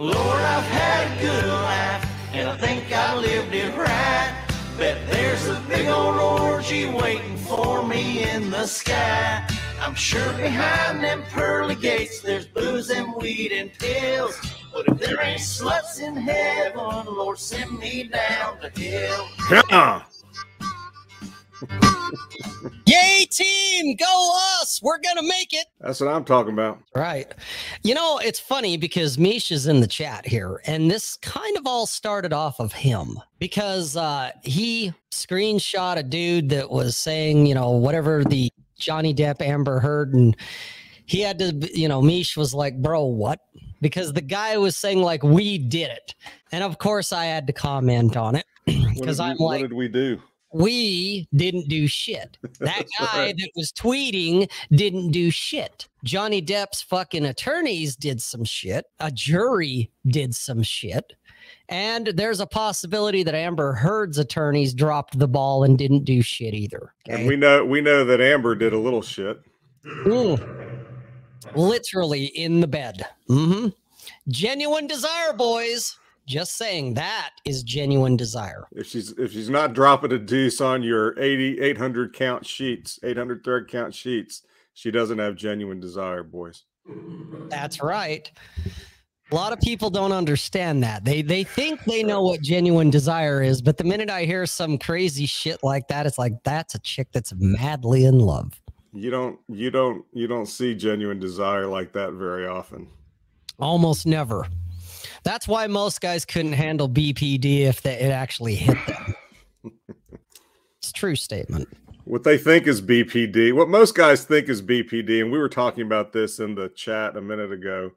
Lord, I've had a good life, and I think I lived it right. Bet there's a big old orgy waiting for me in the sky. I'm sure behind them pearly gates there's booze and weed and pills. But if there ain't sluts in heaven, Lord, send me down to hell. Yeah. Yay, team! Go us! We're gonna make it. That's what I'm talking about. Right. You know, it's funny because Mish is in the chat here, and this kind of all started off of him because uh, he screenshot a dude that was saying, you know, whatever the Johnny Depp Amber Heard, and he had to, you know, Mish was like, bro, what? Because the guy was saying, like, we did it. And of course, I had to comment on it because I'm what like, what did we do? We didn't do shit. That guy right. that was tweeting didn't do shit. Johnny Depp's fucking attorneys did some shit. A jury did some shit. And there's a possibility that Amber Heard's attorneys dropped the ball and didn't do shit either. And we know we know that Amber did a little shit. Literally in the bed. Mm-hmm. Genuine desire, boys. Just saying that is genuine desire. If she's if she's not dropping a deuce on your 80 800 count sheets, 800 third count sheets, she doesn't have genuine desire, boys. That's right. A lot of people don't understand that. They they think they know what genuine desire is, but the minute I hear some crazy shit like that, it's like that's a chick that's madly in love. You don't you don't you don't see genuine desire like that very often. Almost never. That's why most guys couldn't handle BPD if they, it actually hit them. it's a true statement. What they think is BPD, what most guys think is BPD, and we were talking about this in the chat a minute ago.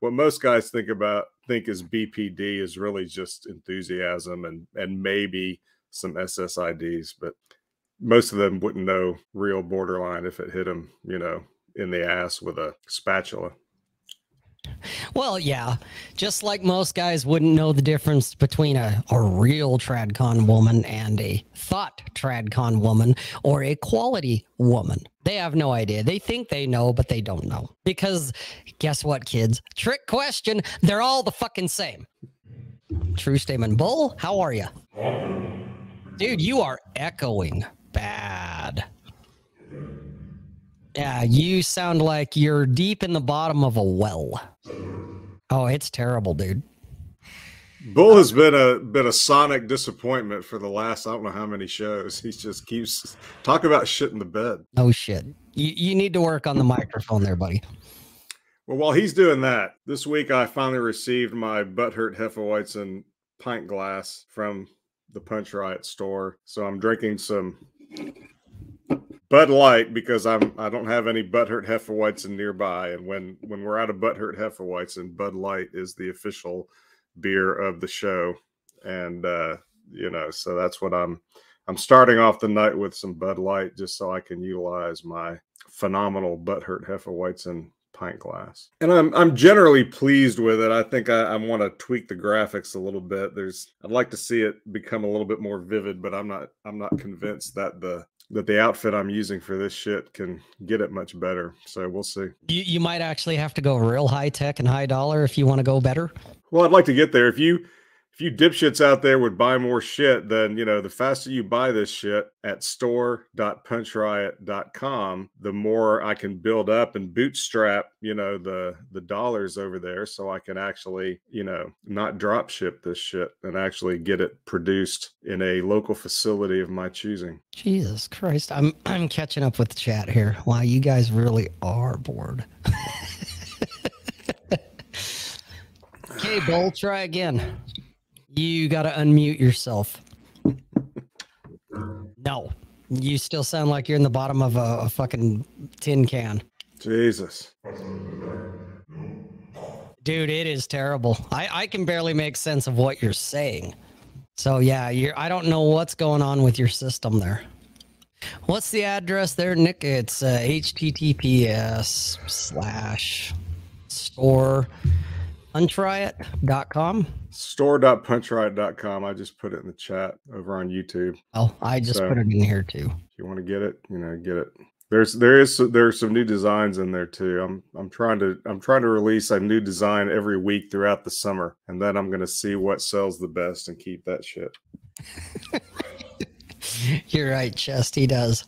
What most guys think about think is BPD is really just enthusiasm and and maybe some SSRIs, but most of them wouldn't know real borderline if it hit them, you know, in the ass with a spatula. Well, yeah. Just like most guys wouldn't know the difference between a, a real tradcon woman and a thought tradcon woman or a quality woman. They have no idea. They think they know, but they don't know. Because guess what, kids? Trick question. They're all the fucking same. True statement. Bull, how are you? Dude, you are echoing bad. Yeah, you sound like you're deep in the bottom of a well. Oh, it's terrible, dude. Bull has been a been a sonic disappointment for the last I don't know how many shows. He just keeps talk about shit in the bed. Oh shit. You you need to work on the microphone there, buddy. Well, while he's doing that, this week I finally received my butthurt Hefeweizen pint glass from the Punch Riot store. So I'm drinking some Bud Light because I'm I don't have any butthurt Hefeweizen nearby. And when when we're out of butthurt Hefeweizen, Bud Light is the official beer of the show. And uh, you know, so that's what I'm I'm starting off the night with some Bud Light just so I can utilize my phenomenal butthurt Hefeweizen pint glass. And I'm I'm generally pleased with it. I think I, I want to tweak the graphics a little bit. There's I'd like to see it become a little bit more vivid, but I'm not I'm not convinced that the that the outfit I'm using for this shit can get it much better. So we'll see. You you might actually have to go real high tech and high dollar if you want to go better. Well, I'd like to get there. If you if you dipshits out there would buy more shit, then you know the faster you buy this shit at store.punchriot.com, the more I can build up and bootstrap, you know, the the dollars over there so I can actually, you know, not drop ship this shit and actually get it produced in a local facility of my choosing. Jesus Christ. I'm I'm catching up with the chat here. Wow, you guys really are bored. okay, Bull, try again. You gotta unmute yourself. No. You still sound like you're in the bottom of a, a fucking tin can. Jesus. Dude, it is terrible. I, I can barely make sense of what you're saying. So yeah, you're I don't know what's going on with your system there. What's the address there, Nick? It's uh, https slash store punchriot.com. Store.punchriot.com. I just put it in the chat over on YouTube. Oh, I just So- put it in here too. If you want to get it, you know, get it. There's there is there are some new designs in there too. I'm I'm trying to I'm trying to release a new design every week throughout the summer, and then I'm gonna see what sells the best and keep that shit. You're right, Chest. He does.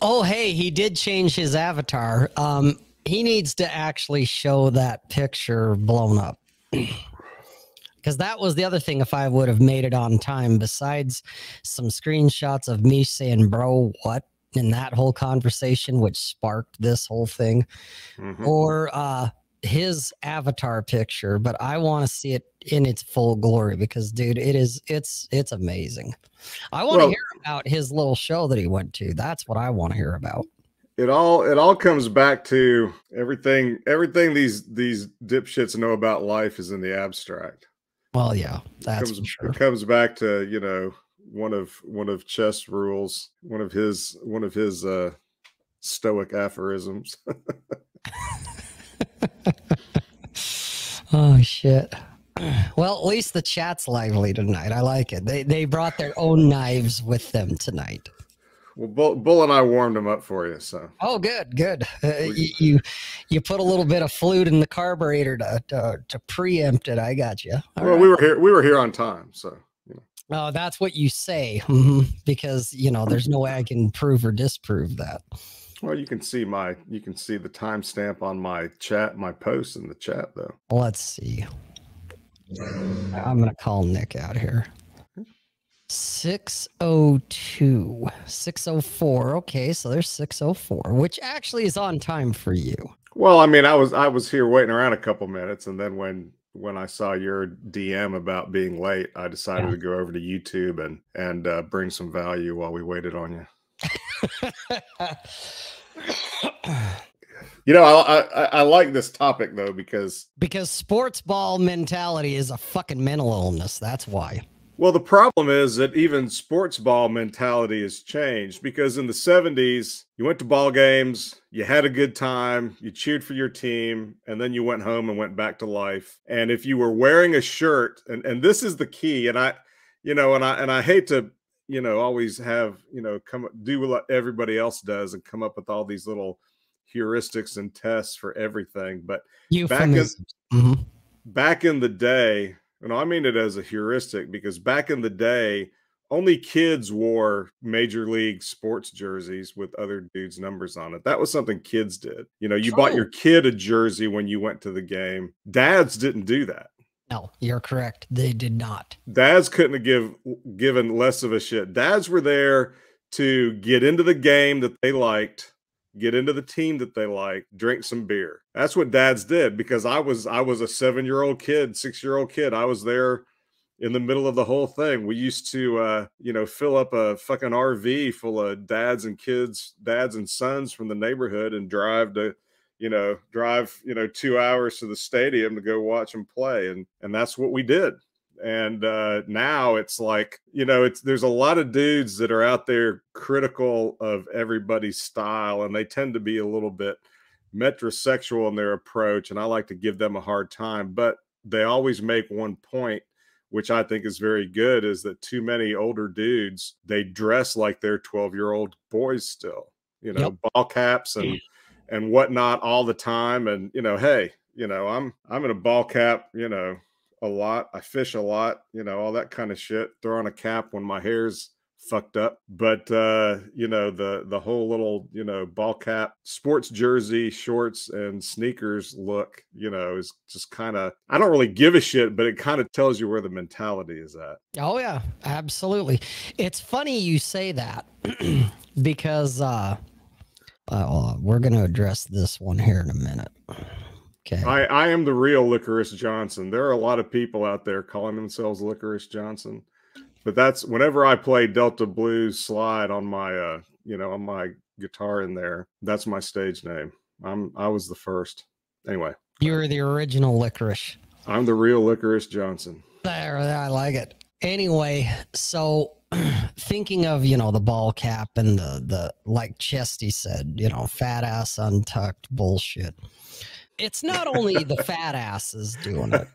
Oh, hey, he did change his avatar. Um, he needs to actually show that picture blown up. Because that was the other thing, if I would have made it on time, besides some screenshots of me saying, bro, what? In that whole conversation, which sparked this whole thing, Mhm. or uh, his avatar picture. But I want to see it in its full glory because, dude, it is, it's, it's amazing. I want to Well- hear about his little show that he went to. That's what I want to hear about. It all it all comes back to everything everything these these dipshits know about life is in the abstract. Well, yeah, that's comes, for sure. It comes back to you know one of one of chess rules, one of his one of his uh stoic aphorisms. Oh shit. Well, at least the chat's lively tonight. I like it. They they brought their own knives with them tonight. Well, Bull, Bull and I warmed them up for you, so Oh, good, good. Uh, you, you you put a little bit of fluid in the carburetor to to, to preempt it. I got you. well, we were here we were here on time, so you know. Oh, that's what you say, Mhm. because you know there's no way I can prove or disprove that. Well, you can see my you can see the timestamp on my chat, my post in the chat though. Let's see. I'm gonna call Nick out here. 602 604 okay so there's 604 which actually is on time for you Well, I mean, I was I was here waiting around a couple minutes, and then when when I saw your DM about being late, I decided Yeah. to go over to YouTube and and uh, bring some value while we waited on you. You know, I, I I like this topic though because because sports ball mentality is a fucking mental illness that's why well, the problem is that even sports ball mentality has changed because in the '70s you went to ball games, you had a good time, you cheered for your team, and then you went home and went back to life. And if you were wearing a shirt, and and this is the key, and I, you know, and I and I hate to you know always have you know come do what everybody else does and come up with all these little heuristics and tests for everything but euphemisms Mhm. back in the day and i mean it as a heuristic because back in the day only kids wore major league sports jerseys with other dudes numbers on it. That was something kids did. You know you bought your kid a jersey when you went to the game. Dads didn't do that. No you're correct. They did not. Dads couldn't have give given less of a shit. Dads were there to get into the game that they liked, get into the team that they like, drink some beer. That's what dads did because I was I was a 7-year-old kid, 6-year-old kid. I was there in the middle of the whole thing. We used to uh, you know, fill up a fucking RV full of dads and kids, dads and sons from the neighborhood and drive to you know, drive, you know, 2 hours to the stadium to go watch them play and and that's what we did and uh now it's like you know it's there's a lot of dudes that are out there critical of everybody's style and they tend to be a little bit metrosexual in their approach and i like to give them a hard time but they always make one point which i think is very good is that too many older dudes they dress like they're 12 year old boys still you know Yep. ball caps and and whatnot all the time and you know hey you know i'm i'm in a ball cap you know a lot. I fish a lot, you know, all that kind of shit. Throw on a cap when my hair's fucked up. But uh, you know, the the whole little, you know, ball cap, sports jersey, shorts, and sneakers look, you know, is just kind of I don't really give a shit, but it kind of tells you where the mentality is at. Oh yeah, absolutely. It's funny you say that because uh, uh we're to address this one here in a minute. Okay. I, I am the real Licorice Johnson. There are a lot of people out there calling themselves Licorice Johnson, but that's whenever I play Delta Blues slide on my uh you know on my guitar in there. That's my stage name. I'm I was the first. Anyway, You're the original licorice. I'm the real Licorice Johnson. There, there, I like it. Anyway, so thinking of you know the ball cap and the the like Chesty said, you know, fat ass untucked bullshit. It's not only the fat asses doing it.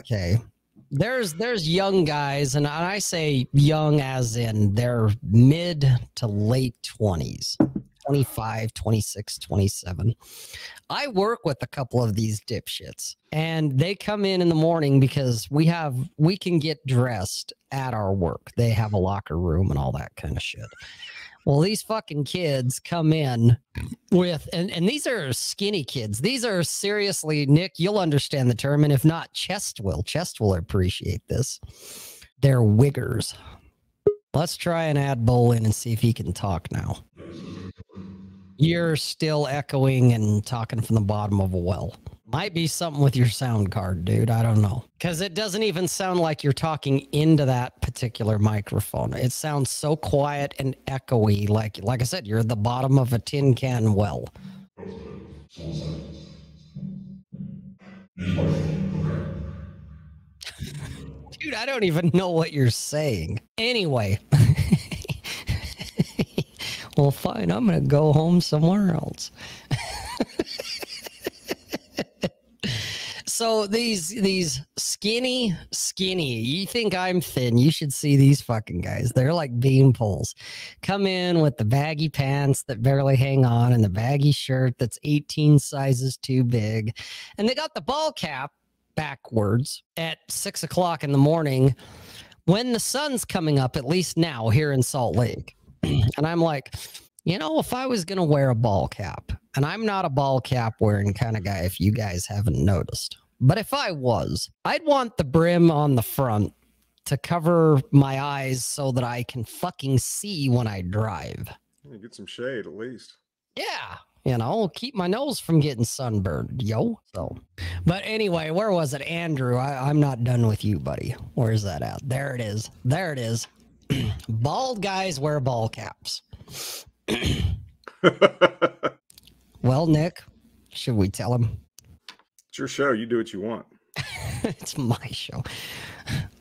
Okay. There's there's young guys, and I say young as in they're mid to late twenties. 25, 26, 27. I work with a couple of these dipshits and they come in in the morning because we have, we can get dressed at our work. They have a locker room and all that kind of shit. Well, these fucking kids come in with, and, and these are skinny kids. These are seriously, Nick, you'll understand the term. And if not, Chest will. Chest will appreciate this. They're wiggers. Let's try and add Bull in and see if he can talk now. You're still echoing and talking from the bottom of a well. Might be something with your sound card, dude. I don't know. Because it doesn't even sound like you're talking into that particular microphone. It sounds so quiet and echoey. Like like I said, you're at the bottom of a tin can well. Dude, I don't even know what you're saying. Anyway. well, fine. I'm going to go home somewhere else. so these these skinny skinny you think i'm thin you should see these fucking guys. They're like bean poles come in with the baggy pants that barely hang on and the baggy shirt that's 18 sizes too big. And they got the ball cap backwards at six o'clock in the morning when the sun's coming up, at least now here in Salt Lake. and I'm like, you know, if I was going to wear a ball cap, and I'm not a ball cap wearing kind of guy, if you guys haven't noticed, but if I was, I'd want the brim on the front to cover my eyes so that I can fucking see when I drive. Get some shade at least. Yeah, you know, keep my nose from getting sunburned, yo. So, but anyway, where was it, Andrew? I, I'm not done with you, buddy. Where's that at? There it is. There it is. Bald guys wear ball caps. well, Nick, should we tell him? It's your show. You do what you want. it's my show.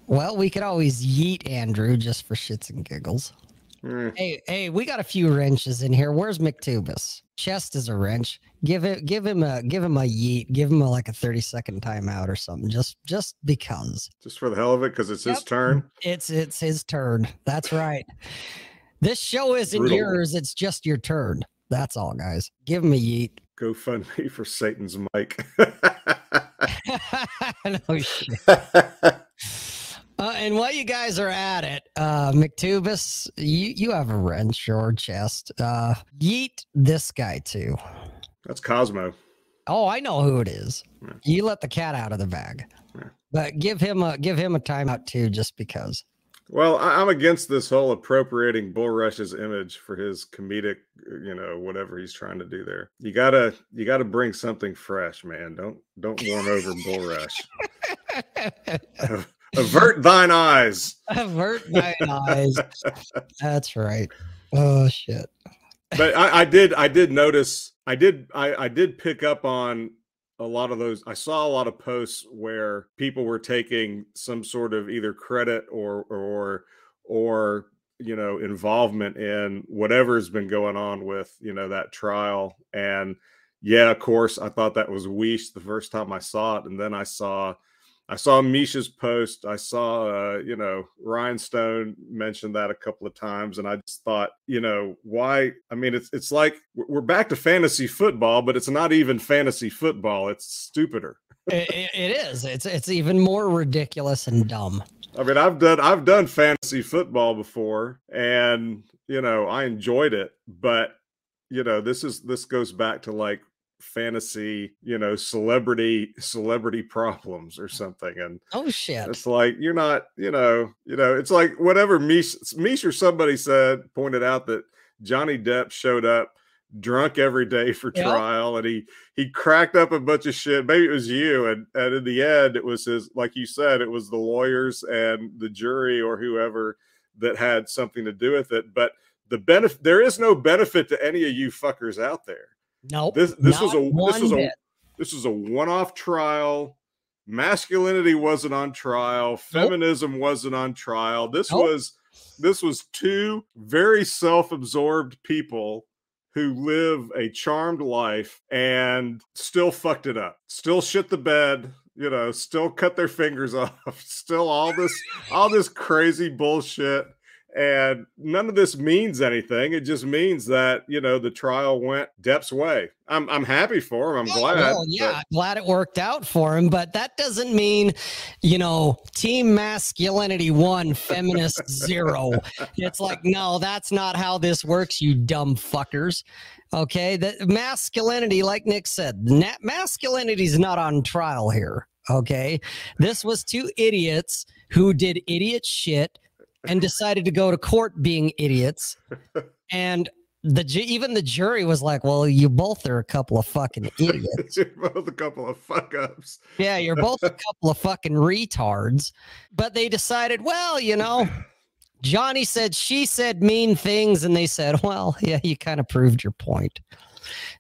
Well, we could always yeet Andrew just for shits and giggles. Eh, Hey, hey, we got a few wrenches in here. Where's McTubus? Chest is a wrench. Give it, give him a, give him a yeet. Give him a, like a thirty second timeout or something. Just, just because just for the hell of it, because it's his turn. it's it's his turn. That's right. This show isn't Brutal. yours. It's just your turn. That's all, guys. Give him a yeet. Go fund me for Satan's mic. no shit. Uh, and while you guys are at it, uh, McTubus, you you have a wrench or chest. Uh, yeet this guy too. That's Cosmo. Oh, I know who it is. Yeah. You let the cat out of the bag. Yeah. But give him a give him a timeout too, just because. Well, I'm against this whole appropriating Bull Rush's image for his comedic, uh, you know, whatever he's trying to do there. You gotta, you gotta bring something fresh, man. Don't, don't warm over Bull Rush. Avert thine eyes. Avert thine eyes. That's right. Oh shit. But I, I did, I did notice, I did, I, I did pick up on a lot of those. I saw a lot of posts where people were taking some sort of either credit or, or, or you know involvement in whatever's been going on with you know that trial and yeah of course i thought that was Mish the first time i saw it and then i saw i saw Mish's post i saw uh, you know ryan stone mentioned that a couple of times and i just thought you know why i mean it's it's like we're back to fantasy football but it's not even fantasy football it's stupider It, it- it is. It's it's even more ridiculous and dumb. I mean, I've done I've done fantasy football before, and you know, I enjoyed it. But you know, this is this goes back to like fantasy, you know, celebrity celebrity problems or something, and Oh shit. it's like you're not, you know, you know, it's like whatever Mish, Mish or somebody said pointed out that Johnny Depp showed up drunk every day for Yep. trial and he he cracked up a bunch of shit maybe it was you and and in the end it was his like you said it was the lawyers and the jury or whoever that had something to do with it but the benefit there is no benefit to any of you fuckers out there Nope. this this was a this was a bit. this was a one-off trial masculinity wasn't on trial feminism wasn't on trial this Nope. was this was two very self-absorbed people who live a charmed life and still fucked it up still shit the bed you know still cut their fingers off still all this all this crazy bullshit and none of this means anything. It just means that you know the trial went Depp's way. I'm I'm happy for him. I'm Oh, glad. well, yeah, glad it worked out for him, but that doesn't mean, you know, team masculinity one, feminist zero. It's like, no, that's not how this works, you dumb fuckers. Okay, the masculinity, like Nick said, na- masculinity is not on trial here. Okay, this was two idiots who did idiot shit and decided to go to court being idiots, and the even the jury was like, "Well, you both are a couple of fucking idiots." You're both a couple of fuck ups. Yeah, you're both a couple of fucking retards. But they decided, well, you know, Johnny said she said mean things, and they said, well, yeah, you kind of proved your point.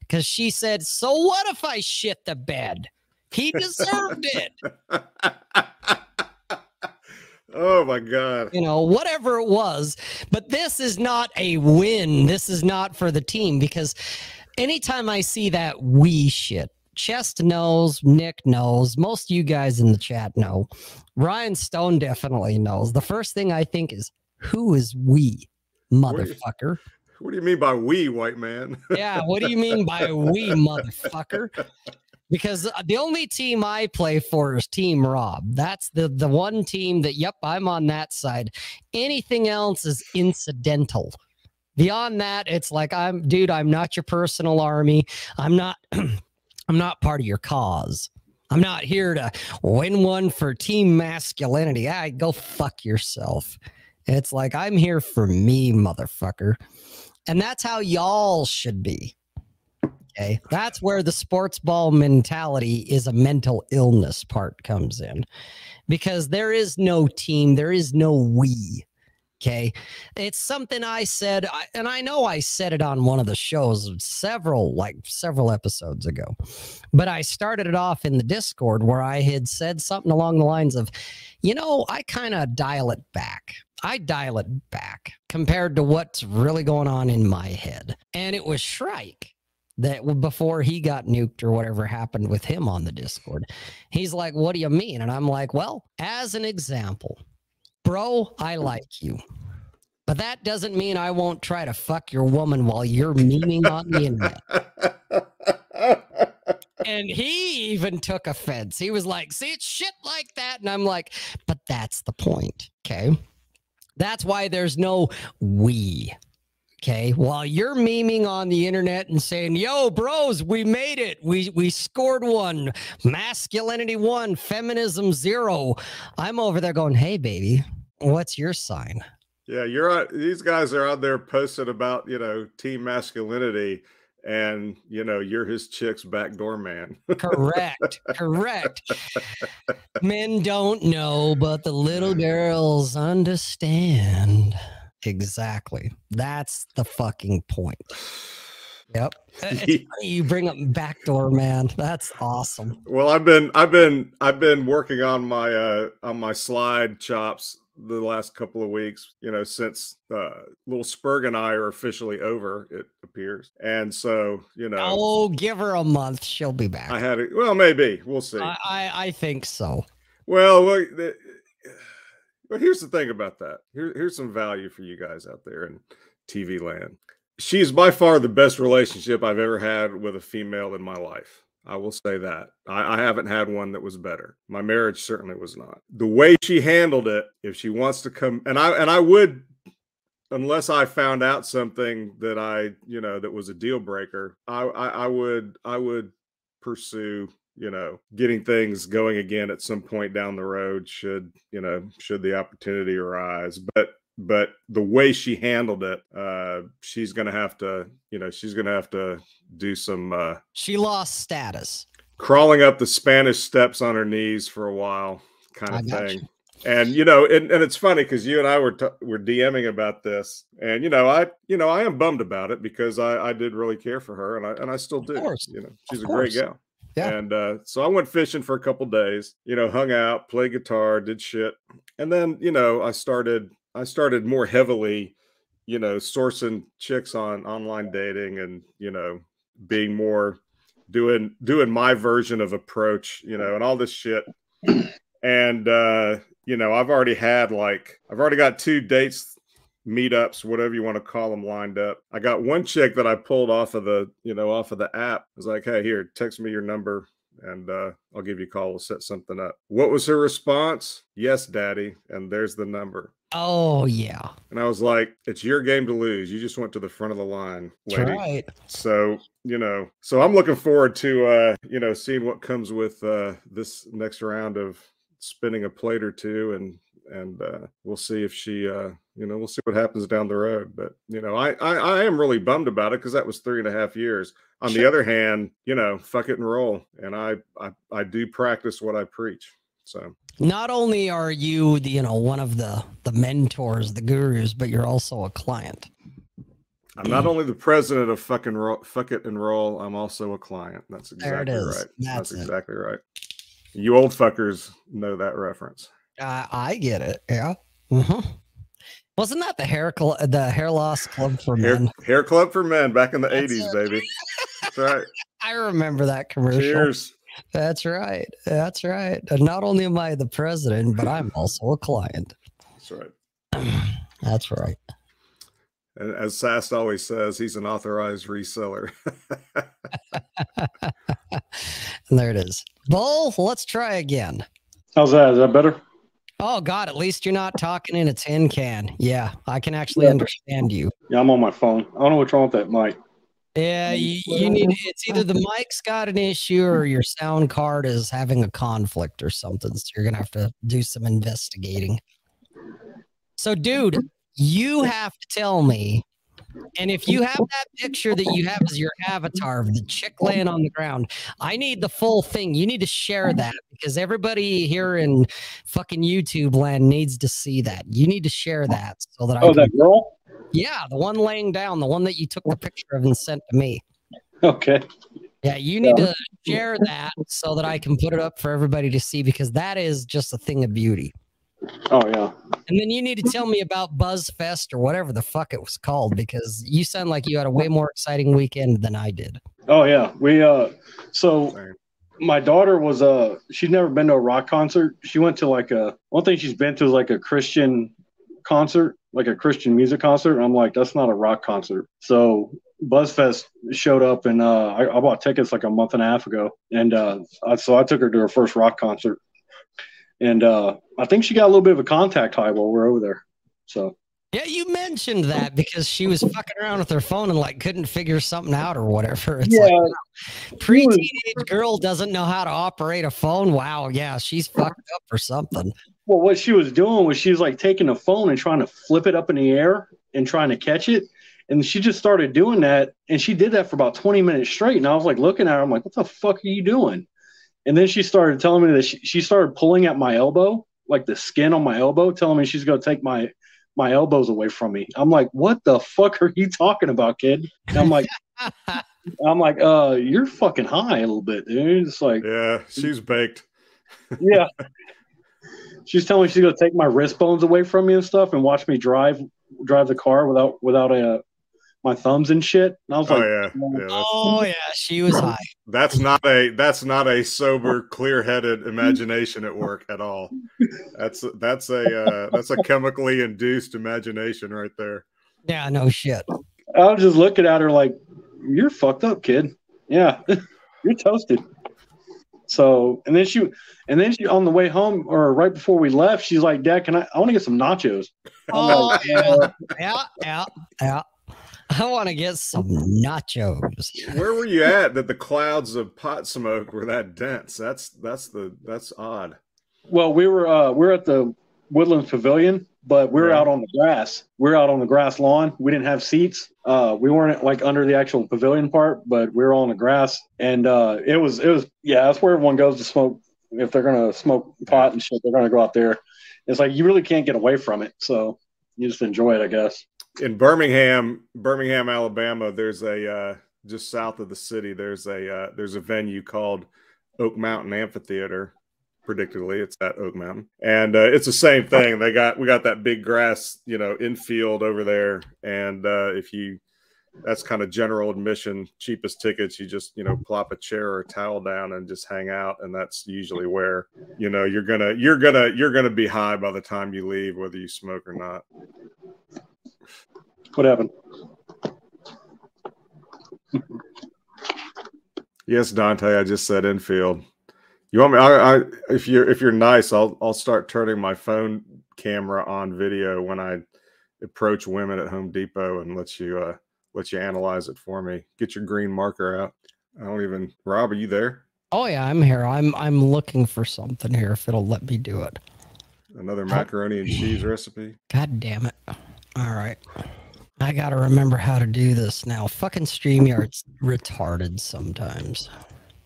Because she said, so what if I shit the bed? He deserved it. oh my god. you know, whatever it was. But this is not a win. This is not for the team because anytime I see that we shit, Chest knows, Nick knows, most of you guys in the chat know, Ryan Stone definitely knows. The first thing I think is, who is we, motherfucker? What do you mean by we, white man? yeah, what do you mean by we, motherfucker? Because the only team I play for is Team Rob. That's the the one team that, yep, I'm on that side. Anything else is incidental. Beyond that, it's like I'm, dude, I'm not your personal army. I'm not, I'm not part of your cause. I'm not here to win one for team masculinity. I go fuck yourself. It's like I'm here for me, motherfucker. And that's how y'all should be. Okay. That's where the sports ball mentality is a mental illness part comes in because there is no team, there is no we. Okay. It's something I said, and I know I said it on one of the shows several, like several episodes ago, but I started it off in the Discord where I had said something along the lines of, you know, I kind of dial it back. I dial it back compared to what's really going on in my head. And it was Shrike that before he got nuked or whatever happened with him on the Discord. He's like, What do you mean? And I'm like, Well, as an example, bro, I like you. But that doesn't mean I won't try to fuck your woman while you're memeing on the internet. And he even took offense. He was like, see, it's shit like that. And I'm like, but that's the point. Okay. That's why there's no we. Okay. While you're memeing on the internet and saying, yo, bros, we made it. We we scored one. Masculinity one, feminism zero. I'm over there going, hey, baby, what's your sign? yeah, you're out, these guys are out there posting about, you know, team masculinity and, you know, you're his chick's backdoor man. Correct. correct. Men don't know, but the little girls understand. Exactly. That's the fucking point. Yep. Uh, It's you bring up backdoor man. That's awesome. Well, I've been I've been I've been working on my uh on my slide chops the last couple of weeks, you know, since uh little Spurg and I are officially over, it appears. And so, you know, Oh, give her a month. She'll be back. I had it well maybe, we'll see. I, I, I think so. well, well, well, here's the thing about that. Here, here's some value for you guys out there in TV land. She's by far the best relationship I've ever had with a female in my life. I will say that. I, I haven't had one that was better. My marriage certainly was not. The way she handled it, if she wants to come, and I and I would, unless I found out something that I, you know, that was a deal breaker, I, I, I would, I would pursue you know getting things going again at some point down the road should you know should the opportunity arise but but the way she handled it uh she's gonna have to you know she's gonna have to do some uh She lost status. crawling up the spanish steps on her knees for a while kind of thing and you know and, and it's funny because you and i were t- were dming about this and you know i you know i am bummed about it because i i did really care for her and i and i still do course. you know she's Of a great course. gal Yeah. and uh, so I went fishing for a couple days, you know, hung out, played guitar, did shit. And then, you know, I started I started more heavily, you know, sourcing chicks on online dating and, you know, being more doing doing my version of approach, you know, and all this shit. And uh, you know, I've already had like I've already got two dates meetups, whatever you want to call them, lined up. I got one chick that I pulled off of the, you know, off of the app. I was like, hey, here, text me your number and uh, I'll give you a call. We'll set something up. What was her response? Yes, daddy. And there's the number. Oh yeah. And I was like, it's your game to lose. You just went to the front of the line. Lady. right. So, you know, so I'm looking forward to uh, you know, seeing what comes with uh this next round of spinning a plate or two and and uh we'll see if she uh you know we'll see what happens down the road but you know i i, I am really bummed about it because that was three and a half years. On the other hand you know fuck it and roll and I, I i do practice what i preach so. Not only are you, the, you know, one of the the mentors, the gurus, but you're also a client. i'm not only the president of fucking roll, fuck it and roll i'm also a client. That's exactly right. That's that's exactly right. You old fuckers know that reference Uh, I get it. Yeah. hmm Wasn't that the hair cl- the hair loss club for hair, men? hair club for men back in the 80s baby that's right I remember that commercial. cheers That's right. That's right. And not only am I the president, but I'm also a client. that's right That's right. And as Sast always says, he's an authorized reseller. And there it is. Bull, let's try again. How's that? Is that better? Oh God, at least you're not talking in a tin can. Yeah, I can actually Yeah. understand you. Yeah, I'm on my phone. I don't know what's wrong with that mic. Yeah, you, you need it's either the mic's got an issue or your sound card is having a conflict or something. So you're gonna have to do some investigating. So, dude, you have to tell me. And if you have that picture that you have as your avatar of the chick laying on the ground, I need the full thing. You need to share that because everybody here in fucking YouTube land needs to see that. You need to share that so that I Oh, that girl? yeah, the one laying down, the one that you took the picture of and sent to me. Okay. Yeah, you need to share that so that I can put it up for everybody to see because that is just a thing of beauty. Oh, yeah. And then you need to tell me about BuzzFest or whatever the fuck it was called because you sound like you had a way more exciting weekend than I did. Oh, yeah. We, uh, so Same. my daughter was, uh, she'd never been to a rock concert. She went to like a, one thing she's been to is like a Christian concert, like a Christian music concert. And I'm like, that's not a rock concert. So BuzzFest showed up and, uh, I, I bought tickets like a month and a half ago. And, uh, I, so I took her to her first rock concert. And, uh, I think she got a little bit of a contact high while we we're over there. So, Yeah, you mentioned that because she was fucking around with her phone and like couldn't figure something out or whatever. It's like pre-teenage girl doesn't know how to operate a phone. Wow, yeah, she's fucked up or something. Well, what she was doing was she was like taking a phone and trying to flip it up in the air and trying to catch it. And she just started doing that. And she did that for about 20 minutes straight. And I was like looking at her, I'm like, what the fuck are you doing? And then she started telling me that she, she started pulling at my elbow, like the skin on my elbow, telling me she's going to take my my elbows away from me. I'm like, what the fuck are you talking about, kid? And I'm like, I'm like, uh, you're fucking high a little bit, dude. It's like, yeah, she's baked. yeah. She's telling me she's gonna take my wrist bones away from me and stuff, and watch me drive drive the car without without a my thumbs and shit. And I was Oh like, yeah, yeah. That's, Oh yeah, she was high. that's not a that's not a sober, clear-headed imagination at work at all. That's that's a uh, that's a chemically induced imagination right there. Yeah, no shit. I was just looking at her like, you're fucked up, kid. Yeah, you're toasted. So, and then she, and then she on the way home or right before we left, she's like, Dad, can I? I want to get some nachos. Oh yeah, yeah, yeah, yeah. I want to get some nachos. Where were you at that the clouds of pot smoke were that dense? That's that's the that's odd. Well, we were uh we are at the Woodlands Pavilion, but we're Yeah. out on the grass. We are out on the grass lawn. We didn't have seats. Uh, we weren't like under the actual pavilion part, but we were on the grass, and uh, it was it was yeah, that's where everyone goes to smoke. If they're gonna smoke pot and shit, they're gonna go out there. It's like you really can't get away from it, so you just enjoy it, I guess. In Birmingham, Birmingham, Alabama, there's a uh, just south of the city. There's a uh, there's a venue called Oak Mountain Amphitheater. Predictably, it's at Oak Mountain, and uh, it's the same thing. They got we got that big grass, you know, infield over there, and uh, if you that's kind of general admission, cheapest tickets. You just you know plop a chair or a towel down and just hang out, and that's usually where you know you're gonna you're gonna you're gonna be high by the time you leave, whether you smoke or not. What happened? Yes, Dante. I just said infield. You want me? I, I if you're if you're nice, I'll I'll start turning my phone camera on video when I approach women at Home Depot and let you uh let you analyze it for me. Get your green marker out. I don't even. Rob, are you there? Oh yeah, I'm here. I'm I'm looking for something here if it'll let me do it. Another macaroni and cheese recipe. God damn it. All right. I gotta remember how to do this now. Fucking StreamYard's retarded sometimes.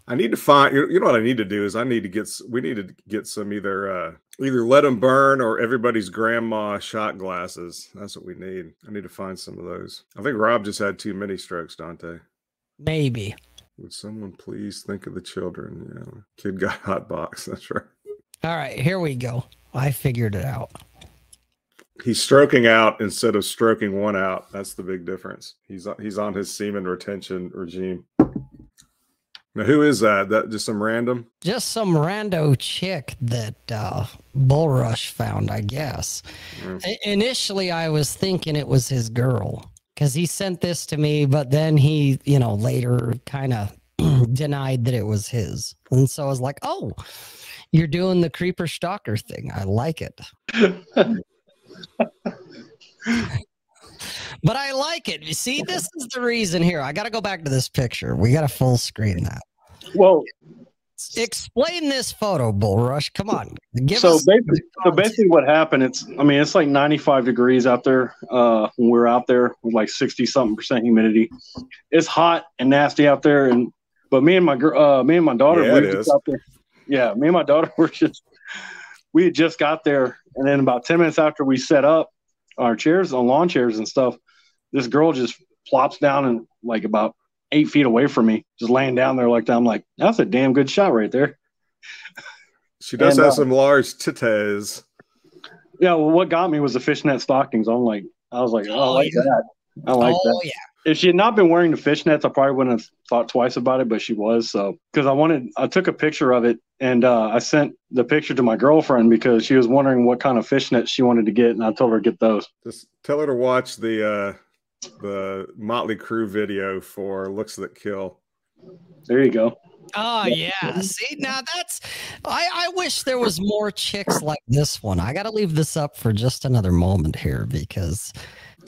I need to find. You you know what I need to do is I need to get. We need to get some either uh either let them burn or everybody's grandma shot glasses. That's what we need. I need to find some of those. I think Rob just had too many strokes, Dante. Maybe. Would someone please think of the children? Yeah, kid got hot box. That's right. All right, here we go. I figured it out. He's stroking out instead of stroking one out. That's the big difference. He's on- he's on his semen retention regime. Now, who is that? That just some random? Just some rando chick that uh, Bullrush found, I guess. Mm. I- initially, I was thinking it was his girl because he sent this to me, but then he, you know, later kind of denied that it was his. And so I was like, oh, you're doing the creeper stalker thing. I like it. But I like it. You see, this is the reason here. I got to go back to this picture. We got to full screen that. Well, Explain this photo, Bullrush. Come on. Give so us basically, so basically, what happened? It's I mean, it's like 95 degrees out there uh, when we're out there with like 60 something percent humidity. It's hot and nasty out there, and but me and my girl, uh, me and my daughter, Yeah, we it just out there. Yeah, me and my daughter were just we had just got there, and then about 10 minutes after we set up our chairs on lawn chairs and stuff, this girl just plops down and like about eight feet away from me, just laying down there like that. I'm like, that's a damn good shot right there. She does And, have uh, some large titties. Yeah, well, what got me was the fishnet stockings. I'm like, I was like, oh, I Oh, like yeah. that. I like that. oh, that. yeah. If she had not been wearing the fishnets, I probably wouldn't have thought twice about it, but she was. So, because I wanted, I took a picture of it and uh, I sent the picture to my girlfriend because she was wondering what kind of fishnets she wanted to get, and I told her to get those. Just tell her to watch the uh the Motley Crue video for "Looks That Kill." There you go. Oh yeah. See, now that's I, I wish there was more chicks like this one. I gotta leave this up for just another moment here because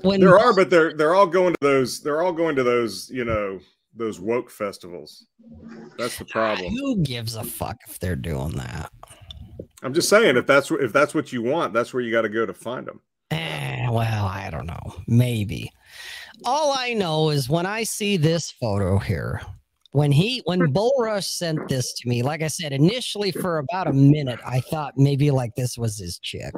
when There are, but they're they're all going to those. They're all going to those. You know, those woke festivals. That's the problem. who gives a fuck if they're doing that? I'm just saying, if that's if that's what you want, that's where you got to go to find them. Eh, well, I don't know. Maybe. All I know is when I see this photo here, when he when hmm. Bullrush sent this to me, like I said, initially for about a minute, I thought maybe like this was his chick.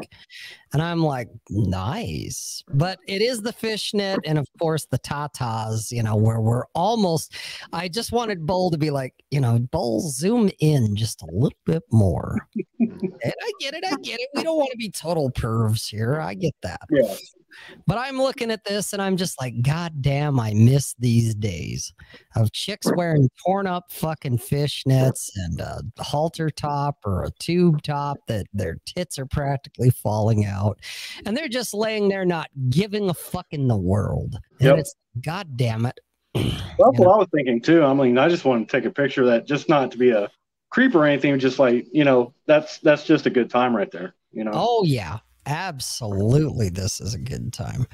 And I'm like, nice. But it is the fishnet and of course the tatas, you know, where we're almost I just wanted Bull to be like, you know, Bull, zoom in just a little bit more. and I get it, I get it. We don't want to be total pervs here. I get that. Yeah. But I'm looking at this and I'm just like, God damn, I miss these days of chicks wearing torn up fucking fishnets and a halter top or a tube top that their tits are practically falling out. And they're just laying there not giving a fuck in the world. And Yep. it's, God damn it. That's Yeah. what I was thinking too. I mean, I just wanted to take a picture of that, just not to be a creep or anything, just like you know, that's that's just a good time right there. You know. Oh yeah, absolutely. This is a good time,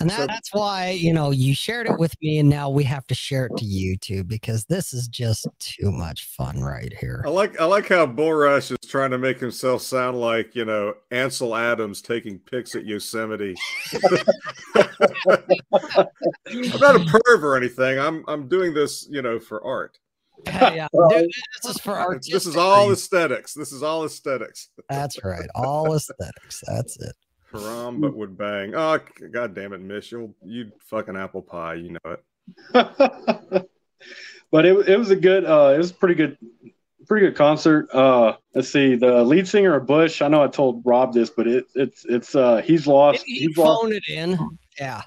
and that, that's why you know you shared it with me, and now we have to share it to you too because this is just too much fun right here. I like I like how Bullrush is trying to make himself sound like you know Ansel Adams taking pics at Yosemite. I'm not a perv or anything. I'm I'm doing this you know for art. Yeah, Well, dude, this is for artistic. This is all reasons. aesthetics. This is all aesthetics. That's right, all aesthetics. That's it. Haram but would bang. Oh god damn it, Mish. You'll you fucking apple pie. You know it. but it, it was a good uh it was a pretty good pretty good concert uh let's see the lead singer of bush i know i told rob this but it, it's it's uh he's lost He he's lost it in. Yeah.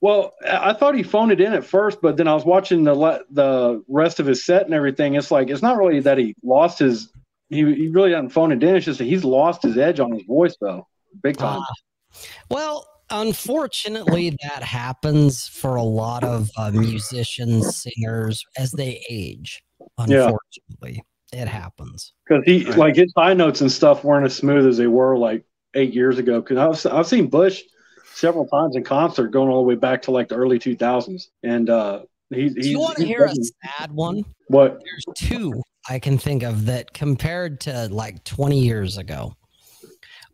Well i I thought he phoned it in at first but then i was watching the le- the rest of his set and everything it's like it's not really that he lost his he, he really doesn't phone it in it's just that he's lost his edge on his voice though big time Ah. well, unfortunately, that happens for a lot of uh, musicians, singers as they age. Yeah. Unfortunately, it happens. because he like his high notes and stuff weren't as smooth as they were like eight years ago. Because I've I've seen Bush several times in concert going all the way back to like the early two thousands, and uh, he's Do you want to hear a sad one? what There's two I can think of that compared to like 20 years ago.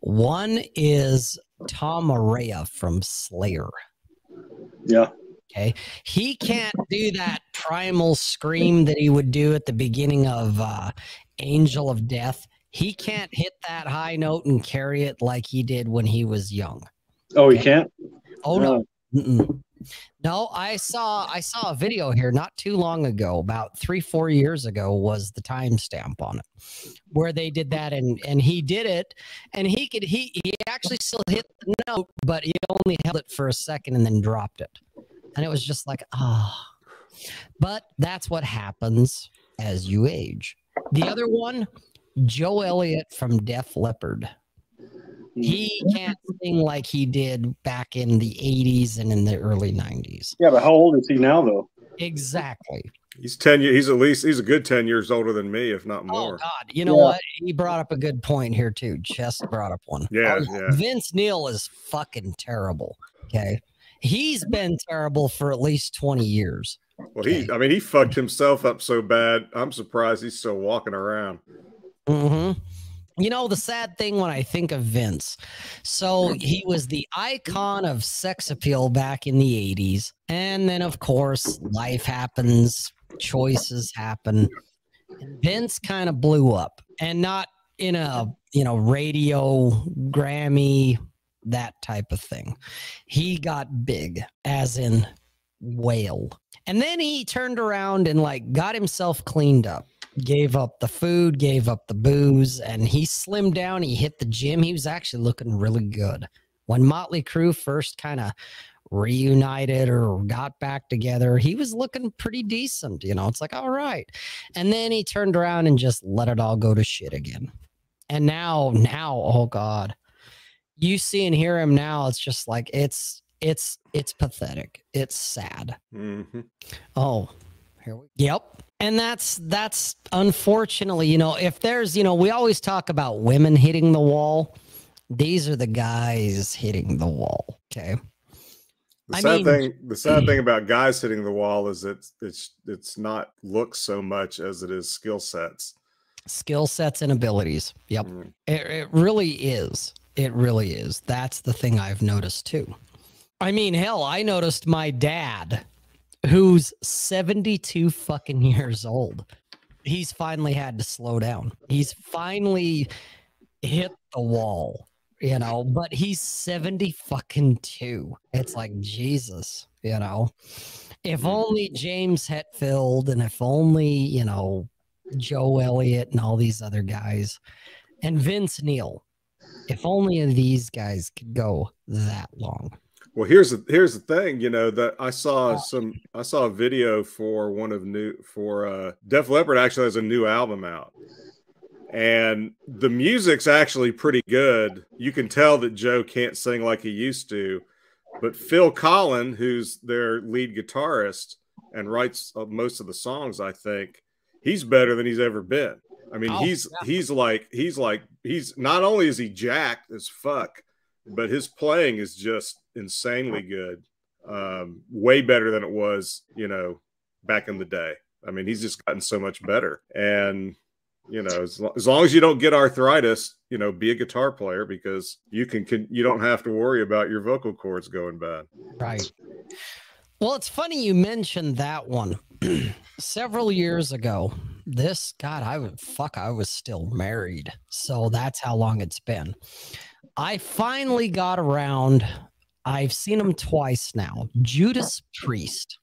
One is Tom Araya from Slayer. yeah Okay. He can't do that primal scream that he would do at the beginning of uh, Angel of Death. He can't hit that high note and carry it like he did when he was young. Oh he can't Oh no. Mm-mm. No, I saw I saw a video here not too long ago, about three, four years ago, was the timestamp on it, where they did that and and he did it, and he could he he actually still hit the note, but he only held it for a second and then dropped it, and it was just like ah. But that's what happens as you age. The other one, Joe Elliott from Def Leppard he can't sing like he did back in the 80s and in the early 90s yeah but how old is he now though exactly He's ten. years. He's at least he's a good ten years older than me, if not more. oh god you know Yeah. what he brought up a good point here too chest brought up one. Yeah, Oh, yeah. vince neil is fucking terrible okay he's been terrible for at least 20 years Well, he. I mean, he fucked himself up so bad. I'm surprised he's still walking around. hmm You know, the sad thing when I think of Vince, so mm. he was the icon of sex appeal back in the 80s. And then, of course, life happens, choices happen. Vince kind of blew up and not in a, you know, radio, Grammy, that type of thing. He got big, as in whale. And then he turned around and like got himself cleaned up gave up the food, gave up the booze, and he slimmed down. He hit the gym. He was actually looking really good. When Motley Crue first kind of reunited or got back together, he was looking pretty decent. You know, it's like, all right. And then he turned around and just let it all go to shit again. And now, now, oh God, you see and hear him now. It's just like, it's, it's, it's pathetic. It's sad. hmm Oh, here we Yep. And that's that's unfortunately, you know, if there's, you know, we always talk about women hitting the wall. These are the guys hitting the wall. Okay. The I sad mean- thing, the sad thing about guys hitting the wall is it's it's it's not looks so much as it is skill sets. Skill sets and abilities. Yep. Mm. It, it really is. It really is. That's the thing I've noticed too. I mean, hell, I noticed my dad, who's 72 fucking years old, he's finally had to slow down. He's finally hit the wall, you know, but he's 70 fucking two. It's like, Jesus, you know, if hmm. only James Hetfield and if only, you know, Joe Elliott and all these other guys and Vince Neil. If only these guys could go that long. Well, here's the here's the thing, you know, that I saw some I saw a video for one of new for uh Def Leppard actually has a new album out. And the music's actually pretty good. You can tell that Joe can't sing like he used to, but Phil Collen, who's their lead guitarist and writes uh, most of the songs, I think, he's better than he's ever been. I mean, Oh, he's yeah. he's like he's like he's not only is he jacked as fuck, but his playing is just insanely good. Um, way better than it was, you know, back in the day. I mean, he's just gotten so much better. And you know, as, lo- as long as you don't get arthritis, you know, be a guitar player because you can, can you don't have to worry about your vocal cords going bad. Right. Well, it's funny you mentioned that one. Several years ago, this God, I would fuck, I was still married. So that's how long it's been. I finally got around. I've seen him twice now. Judas Priest.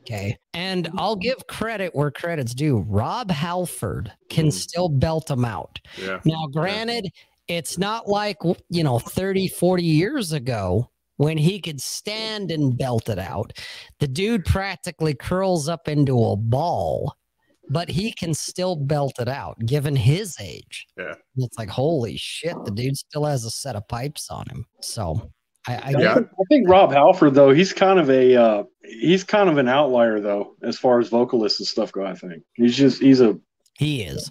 Okay. And I'll give credit where credit's due. Rob Halford can Mhm. still belt him out. Yeah. Now, granted, it's not like, you know, 30, 40 years ago when he could stand and belt it out. The dude practically curls up into a ball, but he can still belt it out given his age. Yeah. It's like, holy shit, the dude still has a set of pipes on him. So I, I I, Yeah. think, I think Rob Halford though he's kind of a uh, he's kind of an outlier though as far as vocalists and stuff go. I think he's just he's a he is.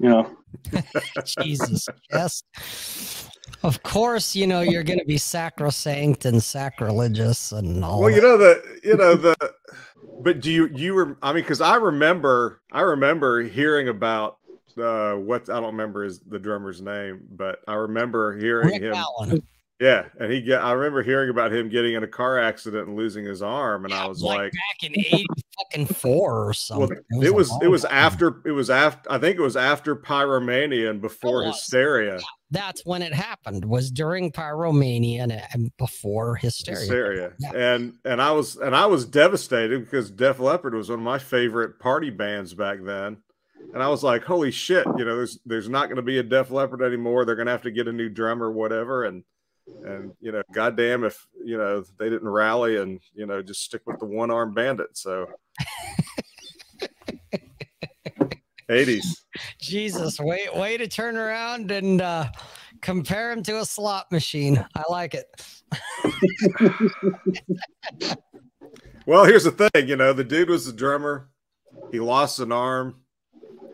you know Jesus. yes. Of course, you know, you're going to be sacrosanct and sacrilegious and all Well, you know the you know the but do you you were I mean because I remember I remember hearing about uh what I don't remember is the drummer's name, but I remember hearing Rick him Allen. Yeah, and he get I remember hearing about him getting in a car accident and losing his arm, and I was like, back in 80 fucking four or well, something. it was it was after it was after I think it was after Pyromania and before was. Hysteria. That's when it happened, was during Pyromania and, and before Hysteria. Hysteria. Yeah. And and I was and I was devastated because Def Leppard was one of my favorite party bands back then. And I was like, holy shit, you know, there's there's not going to be a Def Leppard anymore. They're going to have to get a new drummer, or whatever. And and you know, goddamn if you know they didn't rally and you know just stick with the one armed bandit. So 80s. Jesus, way way to turn around and uh, compare him to a slot machine. I like it. Well, here's the thing, you know, the dude was the drummer. He lost an arm.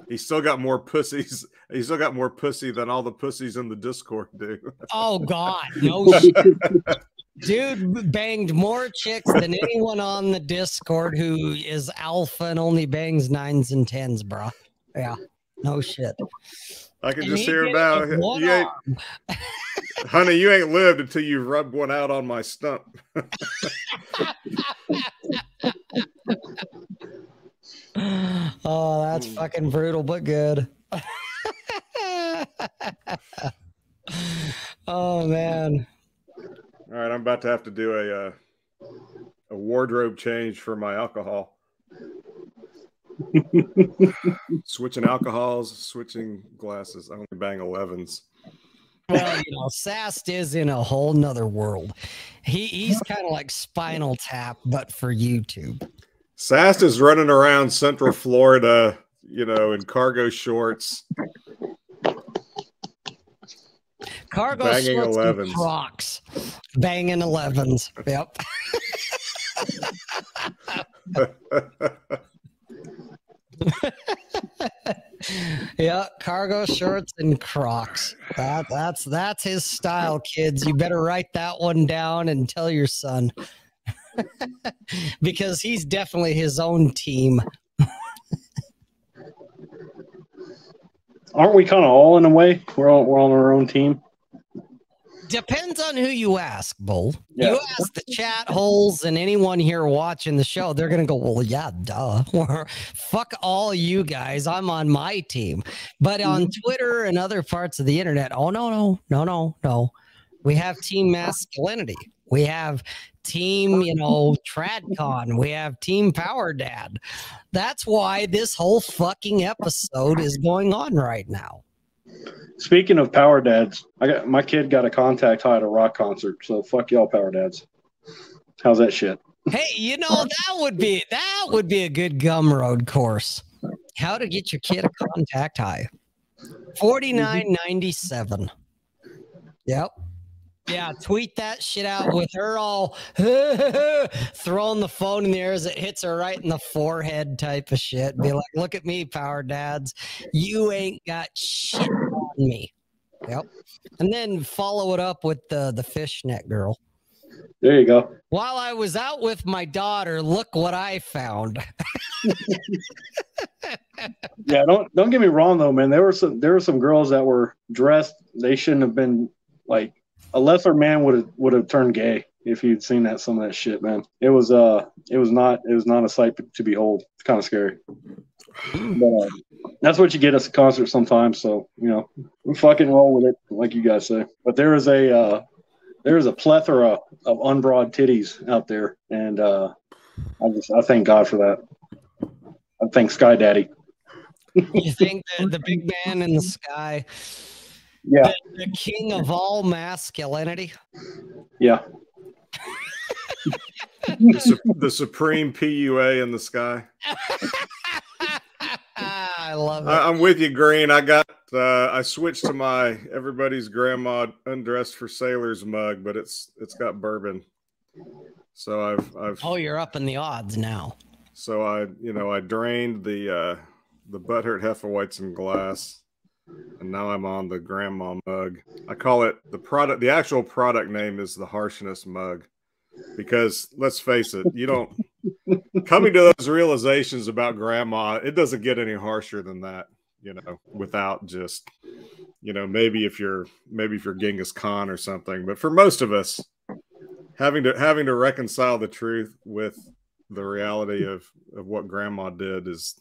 He still got more pussies. He still got more pussy than all the pussies in the Discord do. Oh God, no shit. Dude banged more chicks than anyone on the Discord who is alpha and only bangs nines and tens, bro. Yeah, no shit. I can And just he hear about it now. with one You ain't, honey, you ain't lived until you rubbed one out on my stump. Oh, that's Hmm. fucking brutal, but good. Oh man. All right, I'm about to have to do a uh, a wardrobe change for my alcohol. switching alcohols, switching glasses. I only bang 11s. Well, you know, Sast is in a whole nother world. He he's kind of like Spinal Tap, but for YouTube. Sast is running around Central Florida, you know, in cargo shorts. Cargo Banging shorts and 11s. Crocs, banging 11s. Yep. yeah, cargo shorts and Crocs. That that's that's his style, kids. You better write that one down and tell your son. because he's definitely his own team. aren't we kind of all in a way we're all, we're on our own team Depends on who you ask, Bull. Yeah. You ask the chat holes and anyone here watching the show, they're gonna go, Well, yeah, duh. Or fuck all you guys. I'm on my team. But on mm-hmm. Twitter and other parts of the internet, oh no, no, no, no, no. We have team masculinity. We have team, you know, TradCon. We have team Power Dad. That's why this whole fucking episode is going on right now. Speaking of power dads i got my kid got a contact high at a rock concert so fuck y'all power dads how's that shit Hey, you know that would be that would be a good Gumroad course. How to get your kid a contact high. Forty nine ninety seven. Yep. Yeah, tweet that shit out with her all throwing the phone in the air as it hits her right in the forehead type of shit. Be like, look at me, power dads. You ain't got shit on me. Yep. And then follow it up with the the fishnet girl. there you go While I was out with my daughter, look what I found. yeah don't don't get me wrong though man there were some there were some girls that were dressed they shouldn't have been like a lesser man would have would have turned gay if you'd seen that some of that shit man. It was uh it was not it was not a sight to behold it's kind of scary. But uh, that's what you get at a concert sometimes so you know we fucking roll with it like you guys say. But there is a uh there is a plethora of unbroad titties out there and uh i just i thank god for that. I thank sky daddy. You think the, the big man in the sky, yeah the king of all masculinity? yeah The, su- the supreme PUA in the sky. I love it. I, I'm with you, Green. I got uh, I switched to my everybody's grandma undressed for sailors mug, but it's it's got bourbon. So I've I've oh, you're up in the odds now. so I you know I drained the uh, the butthurt Hefeweizen glass, and now I'm on the grandma mug. I call it the product. The actual product name is the harshness mug, because let's face it, you don't coming to those realizations about grandma. It doesn't get any harsher than that, you know, without just you know maybe if you're maybe if you're Genghis Khan or something. But for most of us, having to having to reconcile the truth with the reality of of what grandma did is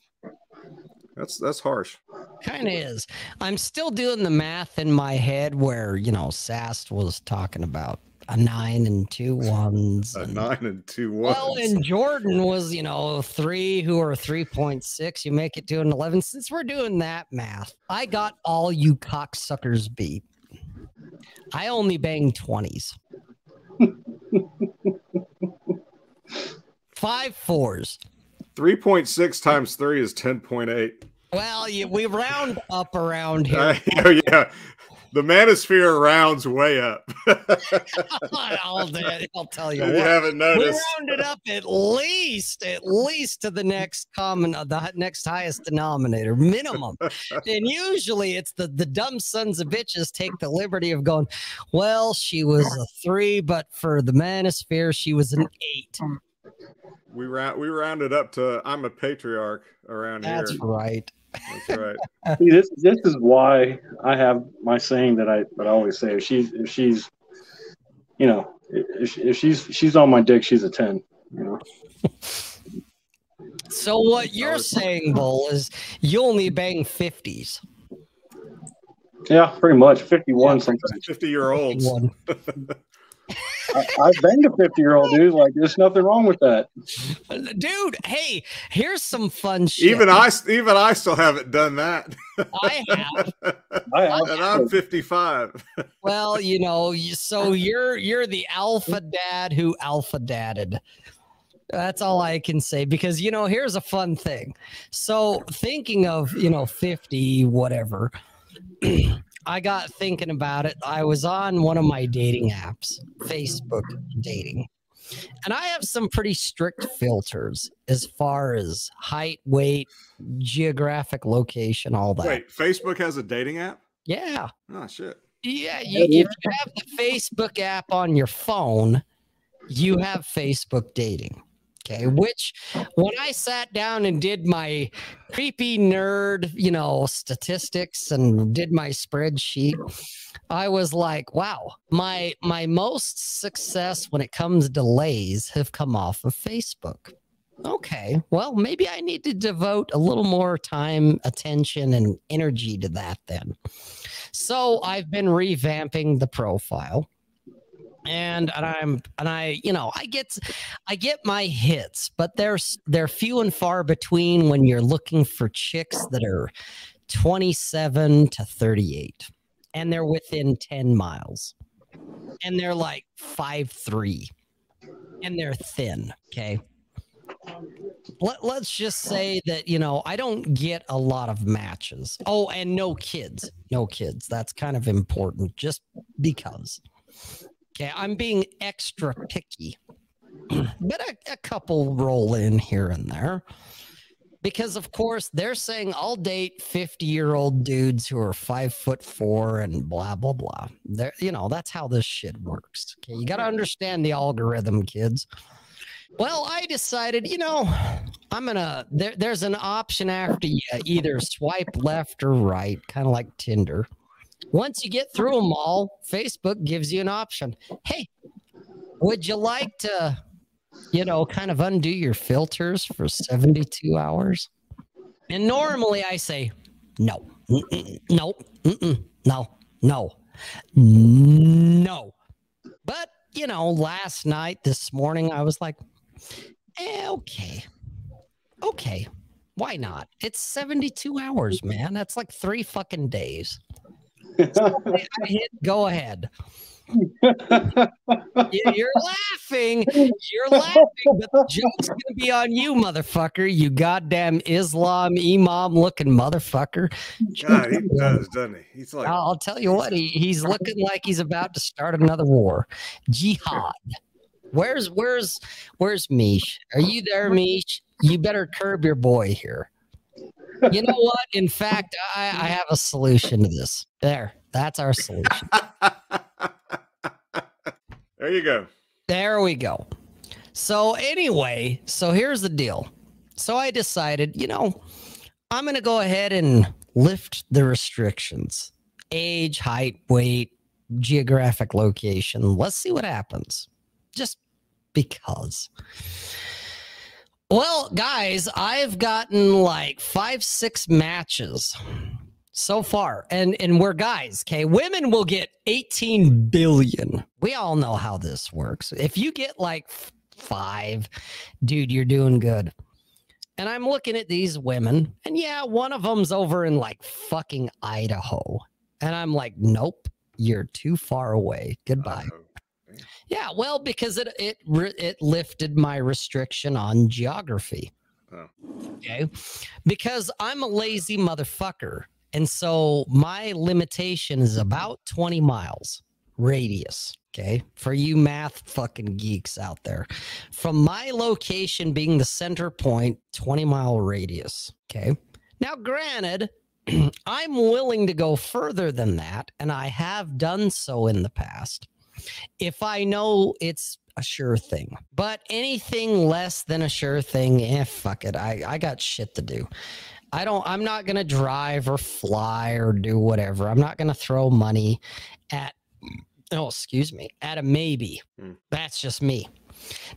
that's that's harsh. Kind of is. I'm still doing the math in my head where, you know, Sast was talking about a nine and two ones. A and- nine and two ones. Well, and Jordan was, you know, three who are 3.6. You make it to an 11. Since we're doing that math, I got all you cocksuckers beat. I only banged 20s. Five fours. Three point six times three is ten point eight. Well, you, we round up around here. Uh, oh yeah, the manosphere rounds way up. I'll, I'll tell you you what. haven't noticed. we rounded up at least at least to the next common uh, the next highest denominator minimum and usually it's the the dumb sons of bitches take the liberty of going well she was a three but for the manosphere she was an eight We round we rounded up to I'm a patriarch around that's here. That's right That's right. See, this this is why I have my saying that I that I always say if she's if she's you know if, if she's she's on my dick she's a ten you know? So what you're saying bull is you only bang 50s yeah pretty much. Fifty one sometimes Fifty year olds. One. I, I banged a fifty year old dude like there's nothing wrong with that dude hey here's some fun shit Even I even I still haven't done that. i have I have and I'm 55. Well, you know, so you're you're the alpha dad who alpha dadded. That's all I can say because you know, here's a fun thing. So thinking of, you know, 50 whatever. I got thinking about it. I was on one of my dating apps, Facebook dating. And I have some pretty strict filters as far as height, weight, geographic location, all that. Wait, Facebook has a dating app? Yeah. Oh shit. Yeah, you, if you have the Facebook app on your phone, you have Facebook dating. Okay, which when I sat down and did my creepy nerd, you know, statistics and did my spreadsheet, I was like, wow, my my most success when it comes to delays have come off of Facebook. Okay, well, maybe I need to devote a little more time, attention, and energy to that then. So I've been revamping the profile. And, and I'm and I you know I get I get my hits but there's they're few and far between when you're looking for chicks that are 27 to 38 and they're within 10 miles and they're like five three and they're thin okay? Let, let's just say that you know i don't get a lot of matches. Oh and no kids no kids. That's kind of important just because okay i'm being extra picky. But a, a couple roll in here and there. Because of course they're saying i'll date 50 year old dudes who are five foot four and blah blah blah. They're you know that's how this shit works. Okay you got to understand the algorithm kids. Well i decided you know i'm gonna there, there's an option after you either swipe left or right kind of like tinder once you get through them all facebook gives you an option hey would you like to you know, kind of undo your filters for 72 hours. And normally I say, no, mm-mm, no, mm-mm, no, no, no. But, you know, last night, this morning, I was like, eh, okay, okay, why not? It's 72 hours, man. That's like three fucking days. I hit go ahead. You- You're laughing. You're laughing, but the joke's gonna be on you, motherfucker. You goddamn Islam imam looking motherfucker. God, he does, doesn't he? He's like, I'll, I'll tell you what, he, he's looking like he's about to start another war. Jihad. Where's where's where's Mish? Are you there, Mish? You better curb your boy here. You know what? In fact, I, I have a solution to this. There, that's our solution. there you go. There we go. So anyway, so here's the deal. So I decided, you know, I'm going to go ahead and lift the restrictions. Age, height, weight, geographic location. Let's see what happens. Just because. Well, guys, I've gotten like 5 6 matches so far and and we're guys okay? Women will get 18 billion. We all know how this works. If you get like five dude you're doing good. And i'm looking at these women and yeah one of them's over in like fucking idaho. And i'm like nope you're too far away. Goodbye. Uh-oh. Yeah well because it it it lifted my restriction on geography Oh. okay because i'm a lazy motherfucker and so my limitation is about 20 miles radius. Okay. For you math fucking geeks out there, from my location being the center point, 20 mile radius. Okay. Now, granted, I'm willing to go further than that, and I have done so in the past if I know it's a sure thing. But anything less than a sure thing, eh, fuck it. I, I got shit to do. I don't I'm not going to drive or fly or do whatever. I'm not going to throw money at oh, excuse me, at a maybe. Hmm. That's just me.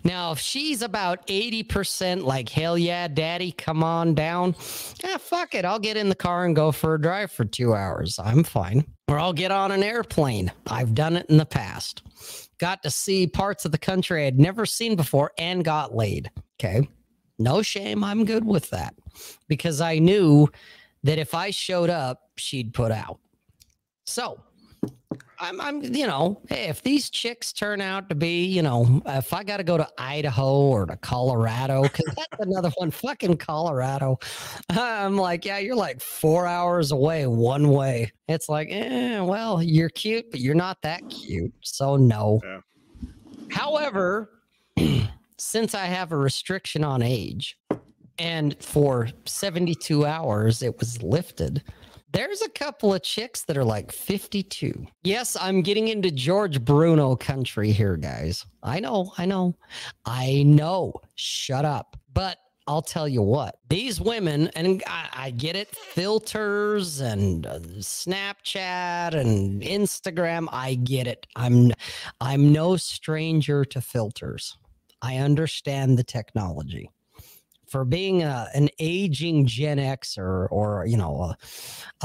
Now, if she's about 80% like, hell yeah, daddy, come on down, yeah, fuck it. I'll get in the car and go for a drive for two hours. I'm fine. Or I'll get on an airplane. I've done it in the past. Got to see parts of the country I'd never seen before and got laid. Okay. No shame. I'm good with that because I knew that if I showed up, she'd put out. So I'm, I'm, you know, hey, if these chicks turn out to be, you know, if I got to go to Idaho or to Colorado, because that's another one, fucking Colorado. I'm like, yeah, you're like four hours away one way. It's like, eh, well, you're cute, but you're not that cute. So no. Yeah. However, since I have a restriction on age, and for 72 hours it was lifted. There's a couple of chicks that are like 52. Yes, I'm getting into George Bruno country here, guys. I know, I know, I know. Shut up. But I'll tell you what, these women, and I, I get it, filters and uh, Snapchat and Instagram. I get it. I'm, I'm no stranger to filters. I understand the technology for being a, an aging Gen Xer or, you know, a,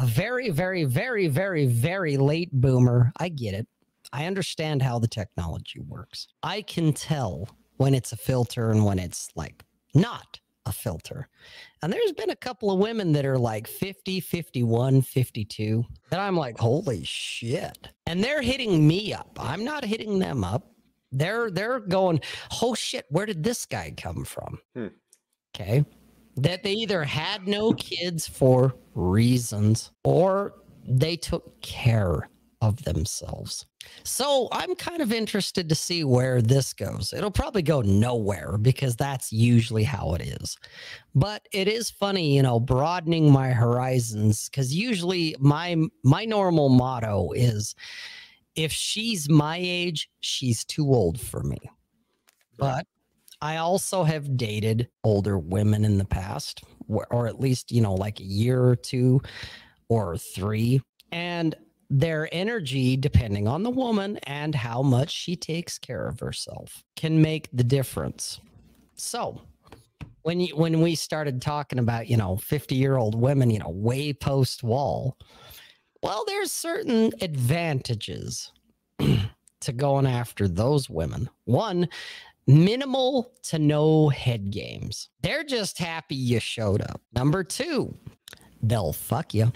a very, very, very, very, very late boomer. I get it. I understand how the technology works. I can tell when it's a filter and when it's like not a filter. And there's been a couple of women that are like 50, 51, 52 that I'm like, holy shit. And they're hitting me up. I'm not hitting them up. They're they're going, oh shit, where did this guy come from? Hmm. Okay. That they either had no kids for reasons or they took care of themselves. So I'm kind of interested to see where this goes. It'll probably go nowhere because that's usually how it is. But it is funny, you know, broadening my horizons because usually my my normal motto is if she's my age, she's too old for me. But I also have dated older women in the past, or at least, you know, like a year or two or three. And their energy, depending on the woman and how much she takes care of herself, can make the difference. So, when you when we started talking about, you know, 50 year old women, you know, way post wall, well, there's certain advantages to going after those women. One, minimal to no head games. They're just happy you showed up. Number two, they'll fuck you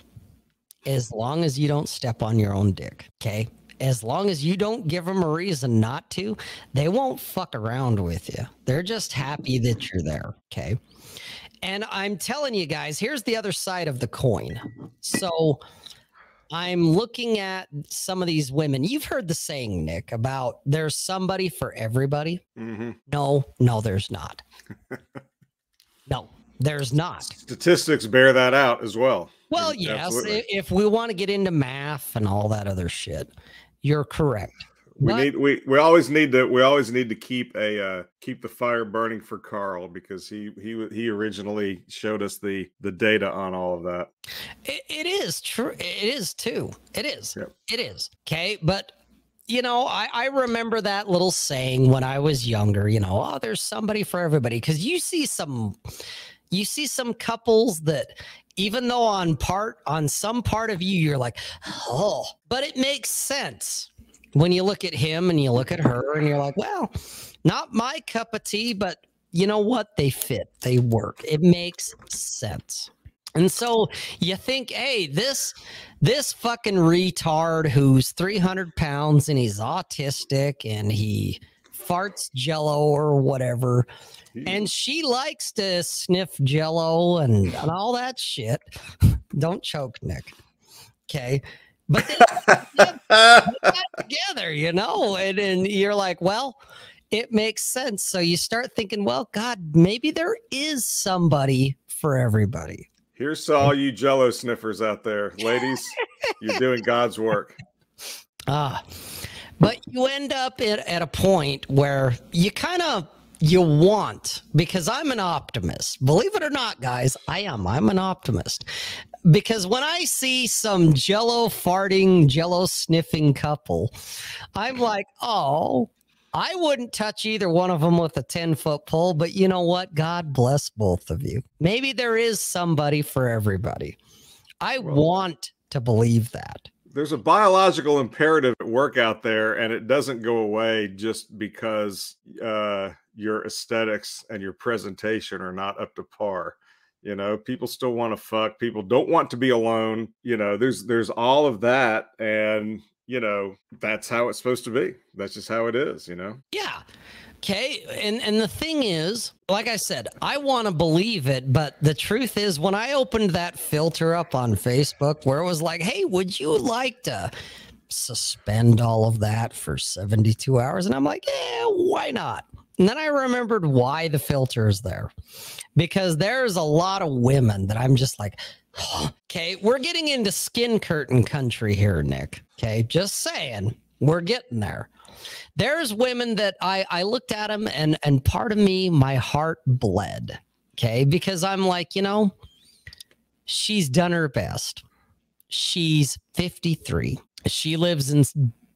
as long as you don't step on your own dick. Okay. as long as you don't give them a reason not to, they won't fuck around with you. They're just happy that you're there. Okay. And I'm telling you guys, here's the other side of the coin. So I'm looking at some of these women. You've heard the saying, Nick, about there's somebody for everybody. hmm No, no, there's not. no, there's not. Statistics bear that out as well. Well, yes, absolutely. if we want to get into math and all that other shit, you're correct. We need we we always need to we always need to keep a uh keep the fire burning for Carl because he he he originally showed us the the data on all of that. It, it is true. It is too. It is. Yep. It is. Okay. But, you know, I, I remember that little saying when I was younger, you know, oh, there's somebody for everybody. Cause you see some, you see some couples that, even though on part, on some part of you, you're like, oh, but it makes sense when you look at him and you look at her and you're like, well, not my cup of tea, but you know what? They fit, they work. It makes sense. And so you think, hey, this this fucking retard who's 300 pounds and he's autistic and he farts jello or whatever, and she likes to sniff jello and, and all that shit. Don't choke, Nick. Okay. But they that together, you know, and, and you're like, well, it makes sense. So you start thinking, well, God, maybe there is somebody for everybody. Here's to all you Jello sniffers out there, ladies. You're doing God's work. Ah, but you end up at, at a point where you kind of you want because I'm an optimist. Believe it or not, guys, I am. I'm an optimist because when I see some Jello farting, Jello sniffing couple, I'm like, oh. I wouldn't touch either one of them with a 10 foot pole, but you know what? God bless both of you. Maybe there is somebody for everybody. I Well- want to believe that. There's a biological imperative at work out there, and it doesn't go away just because uh, your aesthetics and your presentation are not up to par. You know, people still want to fuck. People don't want to be alone. You know, there's there's all of that, and you know that's how it's supposed to be. That's just how it is. You know. Yeah. Okay. And and the thing is, like I said, I want to believe it, but the truth is when I opened that filter up on Facebook where it was like, "Hey, would you like to suspend all of that for 72 hours?" And I'm like, "Yeah, why not?" And then I remembered why the filter is there. Because there's a lot of women that I'm just like, okay, we're getting into skin curtain country here, Nick. Okay, just saying, we're getting there there's women that I I looked at them and and part of me my heart bled. Okay, because I'm like, you know, she's done her best. She's 53. She lives in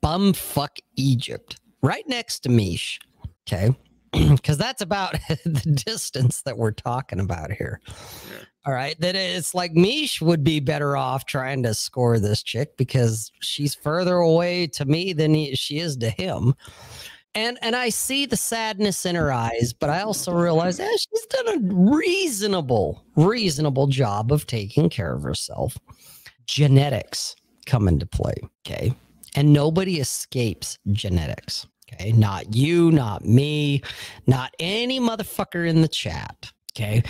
bumfuck Egypt, right next to Mish. Okay. Because that's about the distance that we're talking about here. Yeah. All right. That it's like Mish would be better off trying to score this chick because she's further away to me than he, she is to him. And and I see the sadness in her eyes, but I also realize eh, she's done a reasonable, reasonable job of taking care of herself. Genetics come into play. Okay. And nobody escapes genetics. Okay. Not you, not me, not any motherfucker in the chat. Okay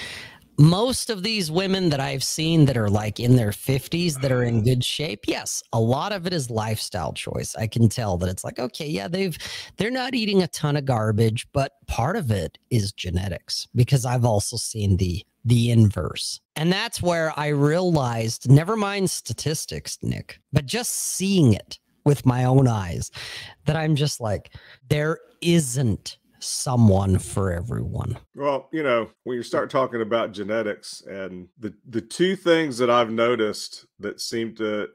most of these women that I've seen that are like in their 50s that are in good shape, yes, a lot of it is lifestyle choice. I can tell that it's like, okay, yeah, they've they're not eating a ton of garbage, but part of it is genetics because I've also seen the the inverse. And that's where I realized, never mind statistics, Nick, but just seeing it with my own eyes, that I'm just like, there isn't someone for everyone. Well, you know, when you start talking about genetics and the the two things that I've noticed that seem to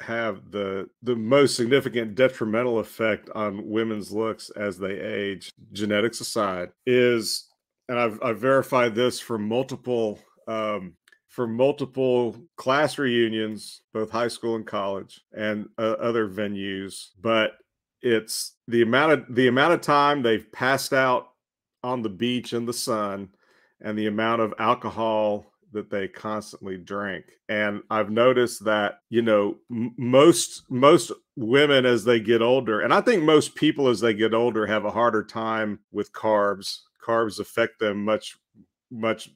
have the the most significant detrimental effect on women's looks as they age, genetics aside, is and I've I've verified this for multiple um for multiple class reunions, both high school and college, and uh, other venues, but it's the amount of the amount of time they've passed out on the beach in the sun and the amount of alcohol that they constantly drink and i've noticed that you know m- most most women as they get older and i think most people as they get older have a harder time with carbs. Carbs affect them much much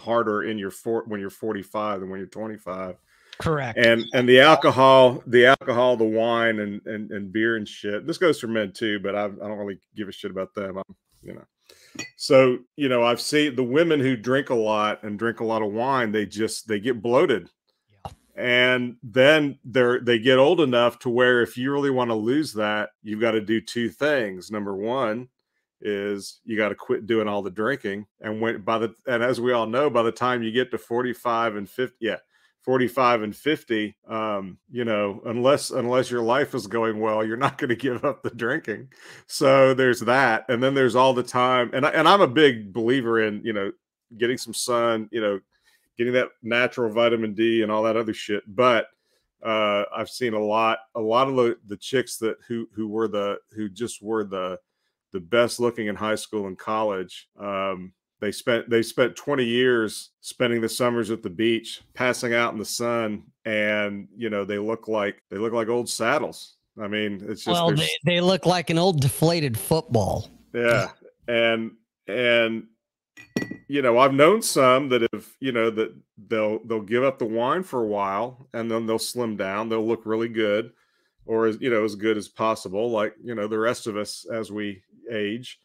harder in your for when you're 45 than when you're 25 Correct. and and the alcohol the alcohol the wine and and, and beer and shit this goes for men too but I, I don't really give a shit about them. I'm, you know. So you know i've seen the women who drink a lot and drink a lot of wine they just they get bloated. Yeah. and then they're they get old enough to where if you really want to lose that you've got to do two things. Number one is you got to quit doing all the drinking and when by the and as we all know by the time you get to 45 and 50 yeah 45 and 50 um you know unless unless your life is going well you're not going to give up the drinking. So there's that and then there's all the time and and I'm a big believer in you know getting some sun you know getting that natural vitamin D and all that other shit but uh I've seen a lot a lot of the the chicks that who who were the who just were the the best looking in high school and college um they spent they spent 20 years spending the summers at the beach passing out in the sun and you know they look like they look like old saddles i mean it's just well, they, they look like an old deflated football. yeah and and you know i've known some that have you know that they'll they'll give up the wine for a while and then they'll slim down they'll look really good or as you know as good as possible like you know the rest of us as we age.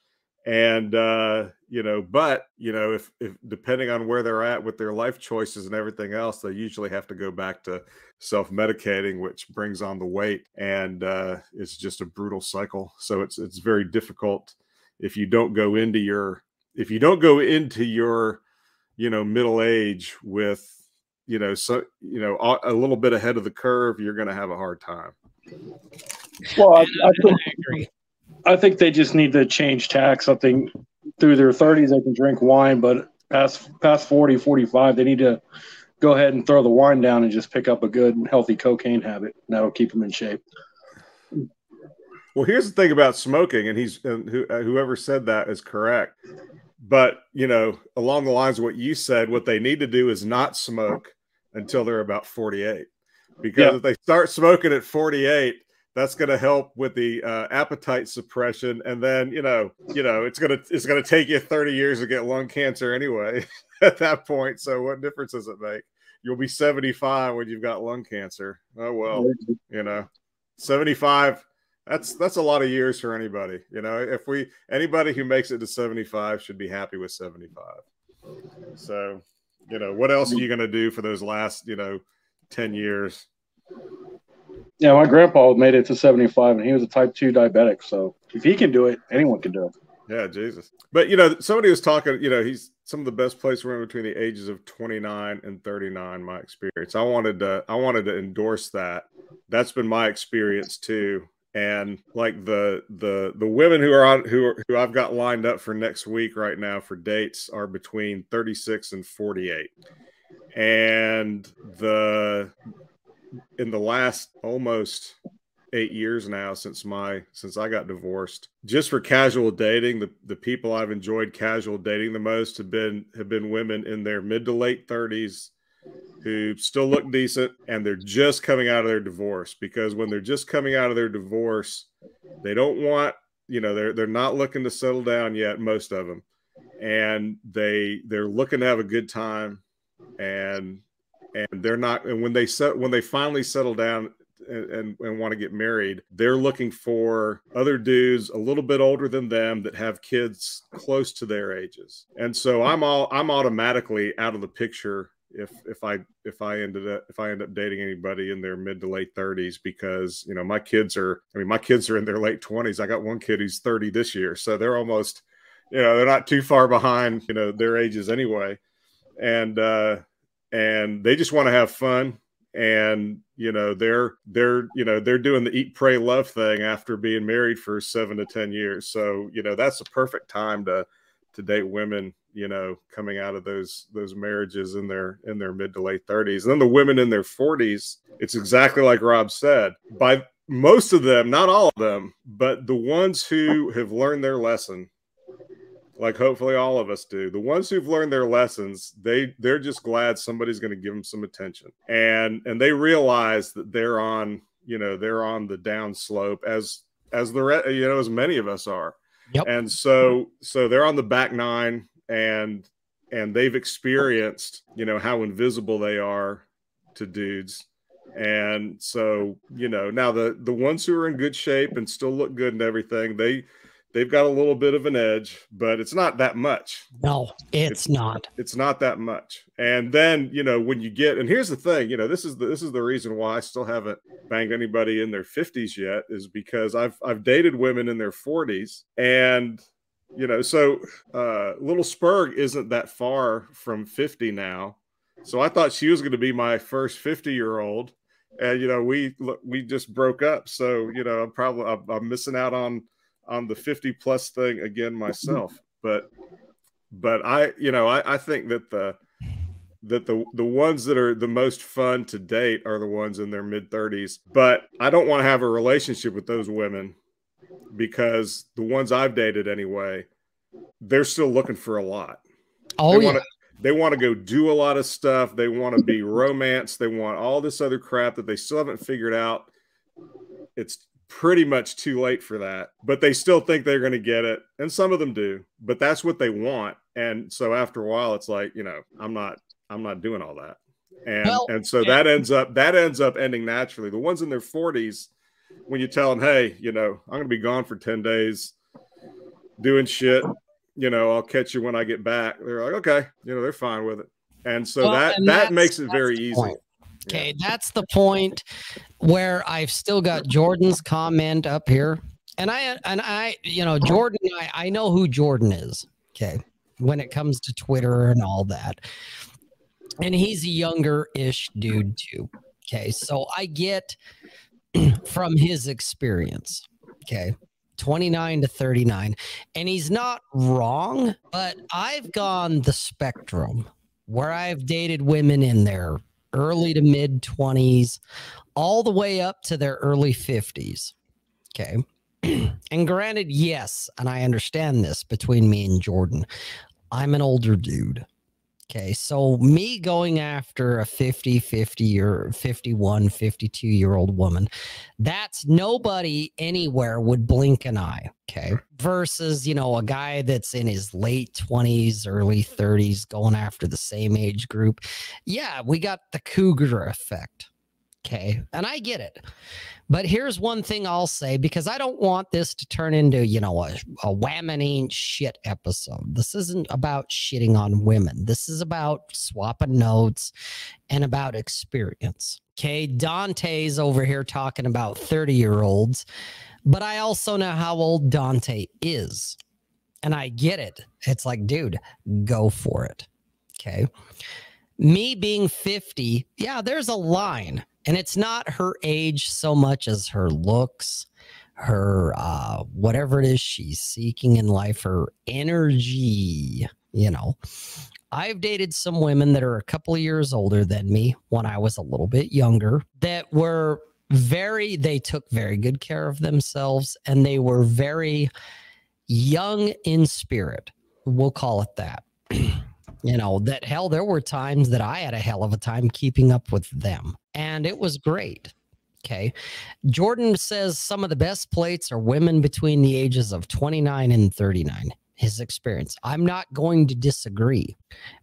And uh you know but you know if if depending on where they're at with their life choices and everything else they usually have to go back to self-medicating which brings on the weight and uh it's just a brutal cycle. So it's it's very difficult if you don't go into your if you don't go into your you know middle age with you know so you know a, a little bit ahead of the curve you're going to have a hard time Well, I, I think I agree. I think they just need to change tack. Something through their 30s, they can drink wine, but past past 40, 45, they need to go ahead and throw the wine down and just pick up a good, and healthy cocaine habit. That'll keep them in shape. Well, here's the thing about smoking, and he's and who, uh, whoever said that is correct. But you know, along the lines of what you said, what they need to do is not smoke until they're about 48, because Yeah. if they start smoking at 48, that's going to help with the uh, appetite suppression, and then you know, you know, it's gonna it's gonna take you 30 years to get lung cancer anyway at that point. So what difference does it make? You'll be 75 when you've got lung cancer. Oh well you know 75 that's that's a lot of years for anybody you know if we anybody who makes it to 75 should be happy with 75 so you know what else are you going to do for those last you know 10 years. Yeah, my grandpa made it to 75 and he was a type 2 diabetic. So if he can do it, anyone can do it. yeah jesus. But you know somebody was talking you know he's some of the best players were in between the ages of 29 and 39 my experience. I wanted to i wanted to endorse that. That's been my experience too. And like the the the women who are on who are, who I've got lined up for next week right now for dates are between 36 and 48 and the in the last almost eight years now since my since I got divorced. Just for casual dating, the the people I've enjoyed casual dating the most have been have been women in their mid to late thirties who still look decent and they're just coming out of their divorce because when they're just coming out of their divorce, they don't want you know they're they're not looking to settle down yet most of them and they they're looking to have a good time and and they're not and when they set when they finally settle down and, and, and want to get married they're looking for other dudes a little bit older than them that have kids close to their ages. And so i'm all i'm automatically out of the picture if if i if i ended up if i end up dating anybody in their mid to late 30s because you know my kids are i mean my kids are in their late 20s i got one kid who's 30 this year. So they're almost you know they're not too far behind you know their ages anyway and uh and they just want to have fun. And you know they're they're you know they're doing the eat pray love thing after being married for seven to ten years. So you know that's the perfect time to to date women you know coming out of those those marriages in their in their mid to late 30s and then the women in their 40s it's exactly like rob said by most of them not all of them but the ones who have learned their lesson like hopefully all of us do. The ones who've learned their lessons, they they're just glad somebody's going to give them some attention, and and they realize that they're on you know they're on the down slope as as the re- you know as many of us are, Yep. and so so they're on the back nine and and they've experienced you know how invisible they are to dudes and so you know now the the ones who are in good shape and still look good and everything they they've got a little bit of an edge but it's not that much. No, it's not. it's not that much. And then you know when you get and here's the thing you know this is the, this is the reason why i still haven't banged anybody in their 50s yet is because i've i've dated women in their 40s and you know so uh little spurg isn't that far from 50 now. So i thought she was going to be my first 50 year old and you know we we just broke up. So you know i'm probably i'm, I'm missing out on on the 50 plus thing again myself. But but i you know I, I think that the that the the ones that are the most fun to date are the ones in their mid 30s but i don't want to have a relationship with those women because the ones i've dated anyway they're still looking for a lot. Oh they yeah. want to they want to go do a lot of stuff. They want to be romance. They want all this other crap that they still haven't figured out. It's pretty much too late for that but they still think they're going to get it and some of them do but that's what they want and so after a while it's like you know i'm not i'm not doing all that. And Well, and so that ends up that ends up ending naturally. The ones in their 40s when you tell them hey you know i'm going to be gone for 10 days doing shit you know i'll catch you when i get back they're like okay you know they're fine with it. And so Well, that and that makes it very easy. point. Okay, that's the point where I've still got Jordan's comment up here. And I and I, you know, Jordan, I, I know who Jordan is. Okay. When it comes to Twitter and all that. And he's a younger-ish dude too. Okay. So I get from his experience. Okay. 29 to 39. And he's not wrong, but I've gone the spectrum where I've dated women in their early to mid 20s, all the way up to their early 50s. Okay. and granted, yes, and I understand this between me and Jordan, I'm an older dude. Okay. So me going after a 50, 50 or 51, 52 year old woman, that's nobody anywhere would blink an eye. Okay. Versus, you know, a guy that's in his late 20s, early 30s going after the same age group. Yeah, we got the cougar effect. Okay. And I get it. But here's one thing I'll say because I don't want this to turn into, you know, a, a shit episode. This isn't about shitting on women. This is about swapping notes and about experience. Okay. Dante's over here talking about 30 year olds, but I also know how old Dante is. And I get it. It's like, dude, go for it. Okay. Me being 50, yeah, there's a line. And it's not her age so much as her looks, her uh whatever it is she's seeking in life, her energy, you know. I've dated some women that are a couple of years older than me when I was a little bit younger that were very they took very good care of themselves and they were very young in spirit. We'll call it that. you know, that hell, there were times that I had a hell of a time keeping up with them, and it was great. Okay. Jordan says some of the best plates are women between the ages of 29 and 39. His experience. I'm not going to disagree.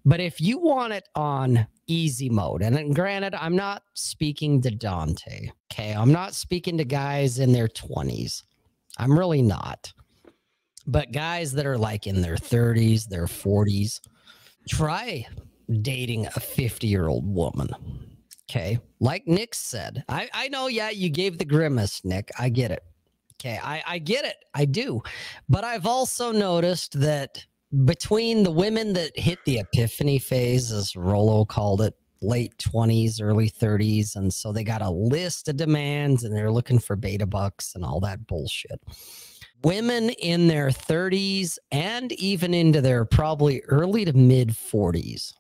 But if you want it on easy mode, and granted, I'm not speaking to Dante. Okay. I'm not speaking to guys in their 20s. I'm really not. But guys that are like in their 30s, their 40s, try dating a 50 year old woman. Okay. Like Nick said, I, I know, yeah, you gave the grimace, Nick. I get it. Okay. I, I get it. I do. But I've also noticed that between the women that hit the epiphany phase, as Rollo called it, late 20s, early 30s. And so they got a list of demands and they're looking for beta bucks and all that bullshit women in their 30s and even into their probably early to mid 40s.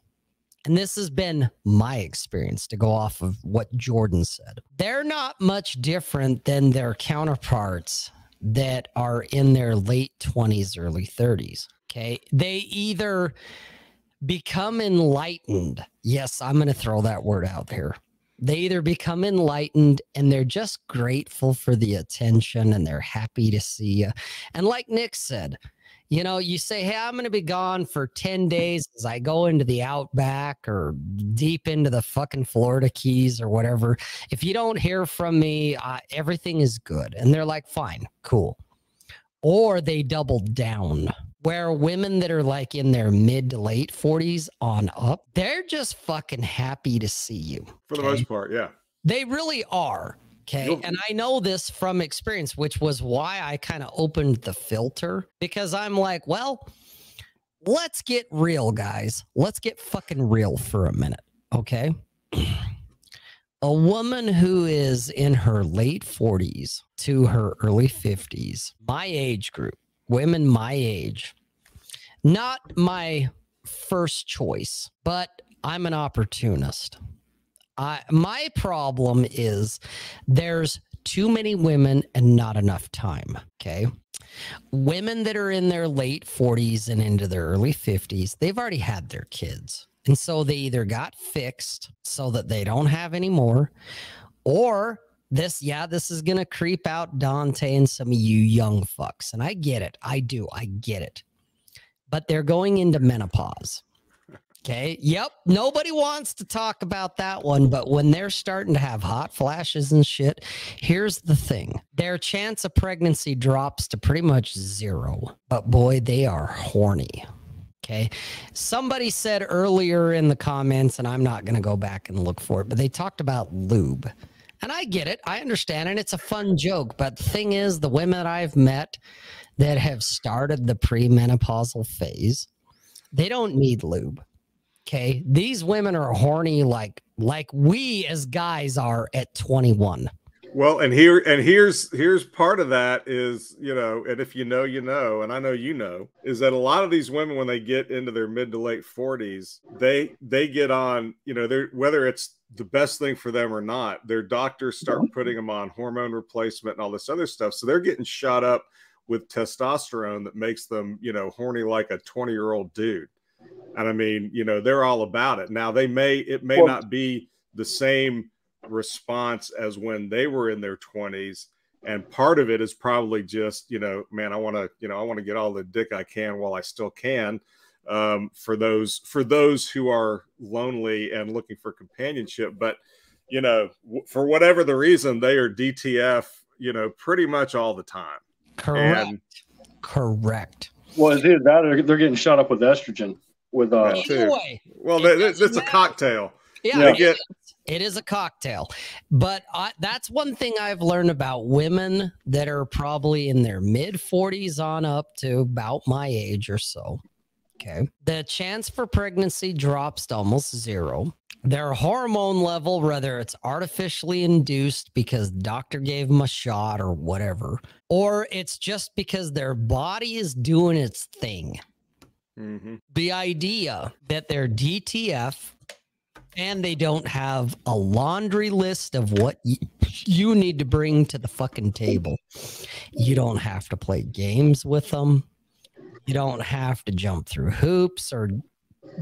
And this has been my experience to go off of what Jordan said. They're not much different than their counterparts that are in their late 20s, early 30s. Okay. They either become enlightened. Yes, I'm going to throw that word out there. They either become enlightened and they're just grateful for the attention and they're happy to see you. And like Nick said, you know, you say, Hey, I'm going to be gone for 10 days as I go into the outback or deep into the fucking Florida Keys or whatever. If you don't hear from me, uh, everything is good. And they're like, Fine, cool. Or they double down where women that are like in their mid to late 40s on up, they're just fucking happy to see you. For the okay? most part, yeah. They really are. Okay. You'll- And I know this from experience, which was why I kind of opened the filter because I'm like, well, let's get real, guys. Let's get fucking real for a minute. Okay. A woman who is in her late 40s to her early 50s, my age group, women my age, not my first choice, but I'm an opportunist. I, my problem is there's too many women and not enough time. Okay. Women that are in their late 40s and into their early 50s, they've already had their kids. And so they either got fixed so that they don't have any more, or this, yeah, this is going to creep out Dante and some of you young fucks. And I get it. I do. I get it. But they're going into menopause. Okay. Yep. Nobody wants to talk about that one. But when they're starting to have hot flashes and shit, here's the thing their chance of pregnancy drops to pretty much zero. But boy, they are horny. Okay. Somebody said earlier in the comments, and I'm not going to go back and look for it, but they talked about lube. And I get it. I understand. And it's a fun joke. But the thing is, the women I've met that have started the premenopausal phase, they don't need lube. Okay. These women are horny like like we as guys are at 21. Well, and here and here's here's part of that is you know, and if you know, you know, and I know you know, is that a lot of these women when they get into their mid to late forties, they they get on, you know, they're whether it's the best thing for them or not, their doctors start putting them on hormone replacement and all this other stuff, so they're getting shot up with testosterone that makes them, you know, horny like a twenty year old dude. And I mean, you know, they're all about it. Now they may it may Well- not be the same response as when they were in their 20s and part of it is probably just you know man i want to you know i want to get all the dick i can while i still can um, for those for those who are lonely and looking for companionship but you know w- for whatever the reason they are dtf you know pretty much all the time Correct. and Correct. Well, it's either that or they're getting shot up with estrogen. With uh, Yeah. Either too. way. well It that, doesn't that's a cocktail Yeah, They it get- is. It is a cocktail. But I, that's one thing I've learned about women that are probably in their mid 40s on up to about my age or so. Okay. The chance for pregnancy drops to almost zero. Their hormone level, whether it's artificially induced because the doctor gave them a shot or whatever, or it's just because their body is doing its thing Mhm. the idea that they're DTF and they don't have a laundry list of what y- you need to bring to the fucking table. You don't have to play games with them. You don't have to jump through hoops or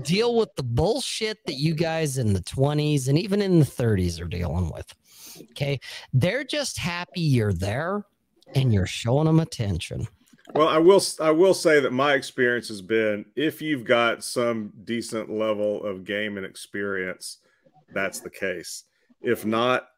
deal with the bullshit that you guys in the 20s and even in the 30s are dealing with. Okay. They're just happy you're there and you're showing them attention. Well, I will I will say that my experience has been if you've got some decent level of game and experience, that's the case. If not,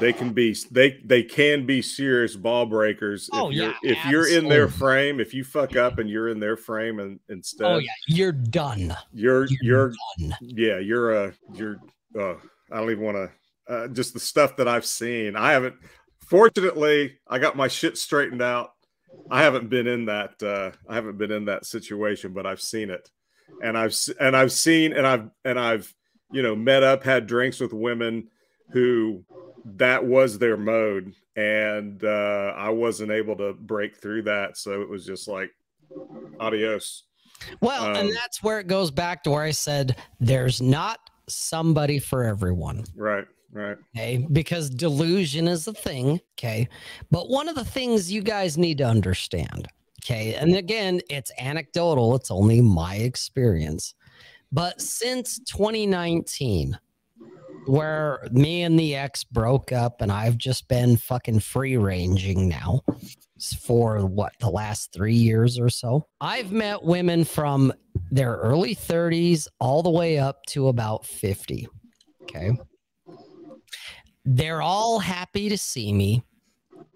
they can be they they can be serious ball breakers if Oh, you're yeah, if you're in their frame, if you fuck up and you're in their frame and instead Oh, yeah. You're done. you're You're you're done. yeah, you're a you're uh I don't even want to uh, just the stuff that I've seen. I haven't fortunately I got my shit straightened out. I haven't been in that uh I haven't been in that situation, but I've seen it. And I've and I've seen and I've and I've you know met up had drinks with women who that was their mode and uh I wasn't able to break through that so it was just like adios. Well, Um, and that's where it goes back to where I said there's not somebody for everyone. Right, right. Okay. Because delusion is a thing. Okay. But one of the things you guys need to understand. Okay. And again, it's anecdotal, it's only my experience. But since 2019, where me and the ex broke up, and I've just been fucking free ranging now for what the last three years or so, I've met women from their early 30s all the way up to about 50. Okay. They're all happy to see me.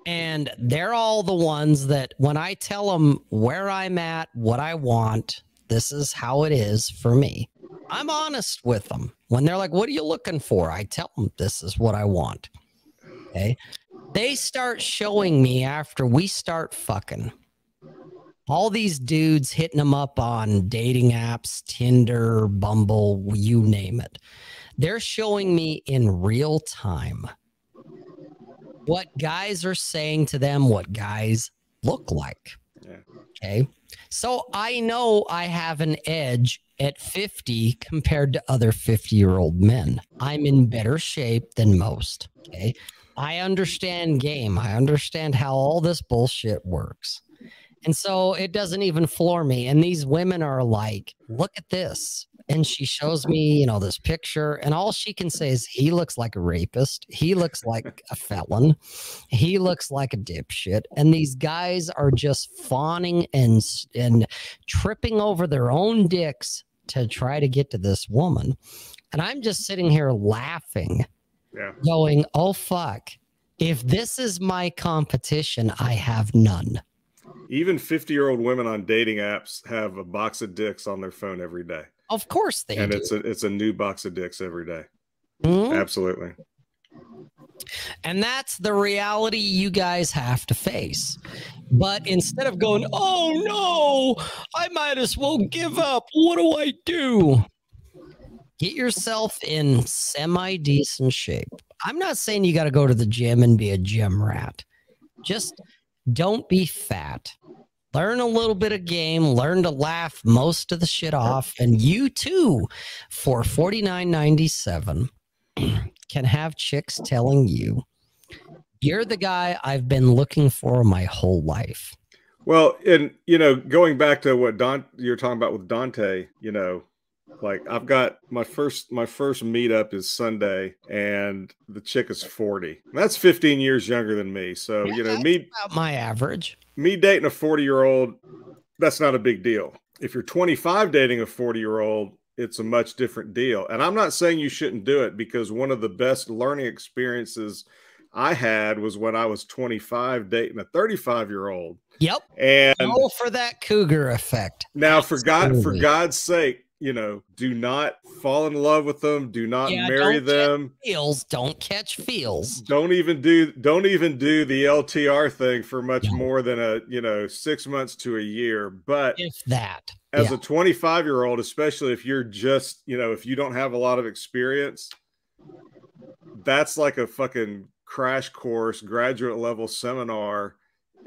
And they're all the ones that when I tell them where I'm at, what I want, this is how it is for me. I'm honest with them. When they're like, What are you looking for? I tell them this is what I want. Okay. They start showing me after we start fucking all these dudes hitting them up on dating apps, Tinder, Bumble, you name it. They're showing me in real time what guys are saying to them, what guys look like. Yeah. Okay. So I know I have an edge at 50 compared to other 50 year old men. I'm in better shape than most. Okay. I understand game. I understand how all this bullshit works. And so it doesn't even floor me. And these women are like, look at this. And she shows me, you know, this picture, and all she can say is, he looks like a rapist. He looks like a felon. He looks like a dipshit. And these guys are just fawning and and tripping over their own dicks to try to get to this woman. And I'm just sitting here laughing, Yeah. going, oh, fuck. If this is my competition, I have none. Even 50 year old women on dating apps have a box of dicks on their phone every day. Of course they and do. it's a it's a new box of dicks every day. Mhm. Absolutely. And that's the reality you guys have to face. But instead of going, oh no, I might as well give up. What do I do? Get yourself in semi decent shape. I'm not saying you got to go to the gym and be a gym rat. Just don't be fat. Learn a little bit of game, learn to laugh most of the shit off, and you too, for $49.97, can have chicks telling you, you're the guy I've been looking for my whole life. Well, and you know, going back to what Don you're talking about with Dante, you know, like I've got my first my first meetup is Sunday, and the chick is 40. That's 15 years younger than me. So you know, Yeah, me About my average. me dating a 40 year old, that's not a big deal. If you're 25 dating a 40 year old, it's a much different deal. And I'm not saying you shouldn't do it because one of the best learning experiences I had was when I was 25 dating a 35 year old. Yep. And Go for that cougar effect. now, for God, for God's sake, you know, do not fall in love with them. Do not Yeah, marry them. Feels don't catch feels. Don't even do don't even do the LTR thing for much No. more than a you know six months to a year. But If that. as Yeah. a 25 year old, especially if you're just you know if you don't have a lot of experience, that's like a fucking crash course, graduate level seminar.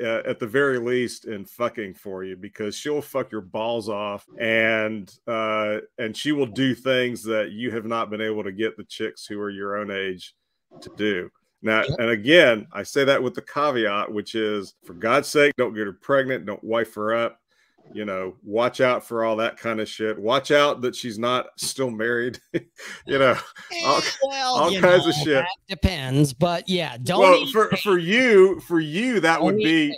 Uh, at the very least in fucking for you because she'll fuck your balls off and uh and she will do things that you have not been able to get the chicks who are your own age to do. Now and again i say that with the caveat which is for god's sake don't get her pregnant don't wife her up you know watch out for all that kind of shit watch out that she's not still married you know all- Eh, well, all kinds of shit. that depends, but yeah, don't well for paint. for you for you that would Don't eat be paint.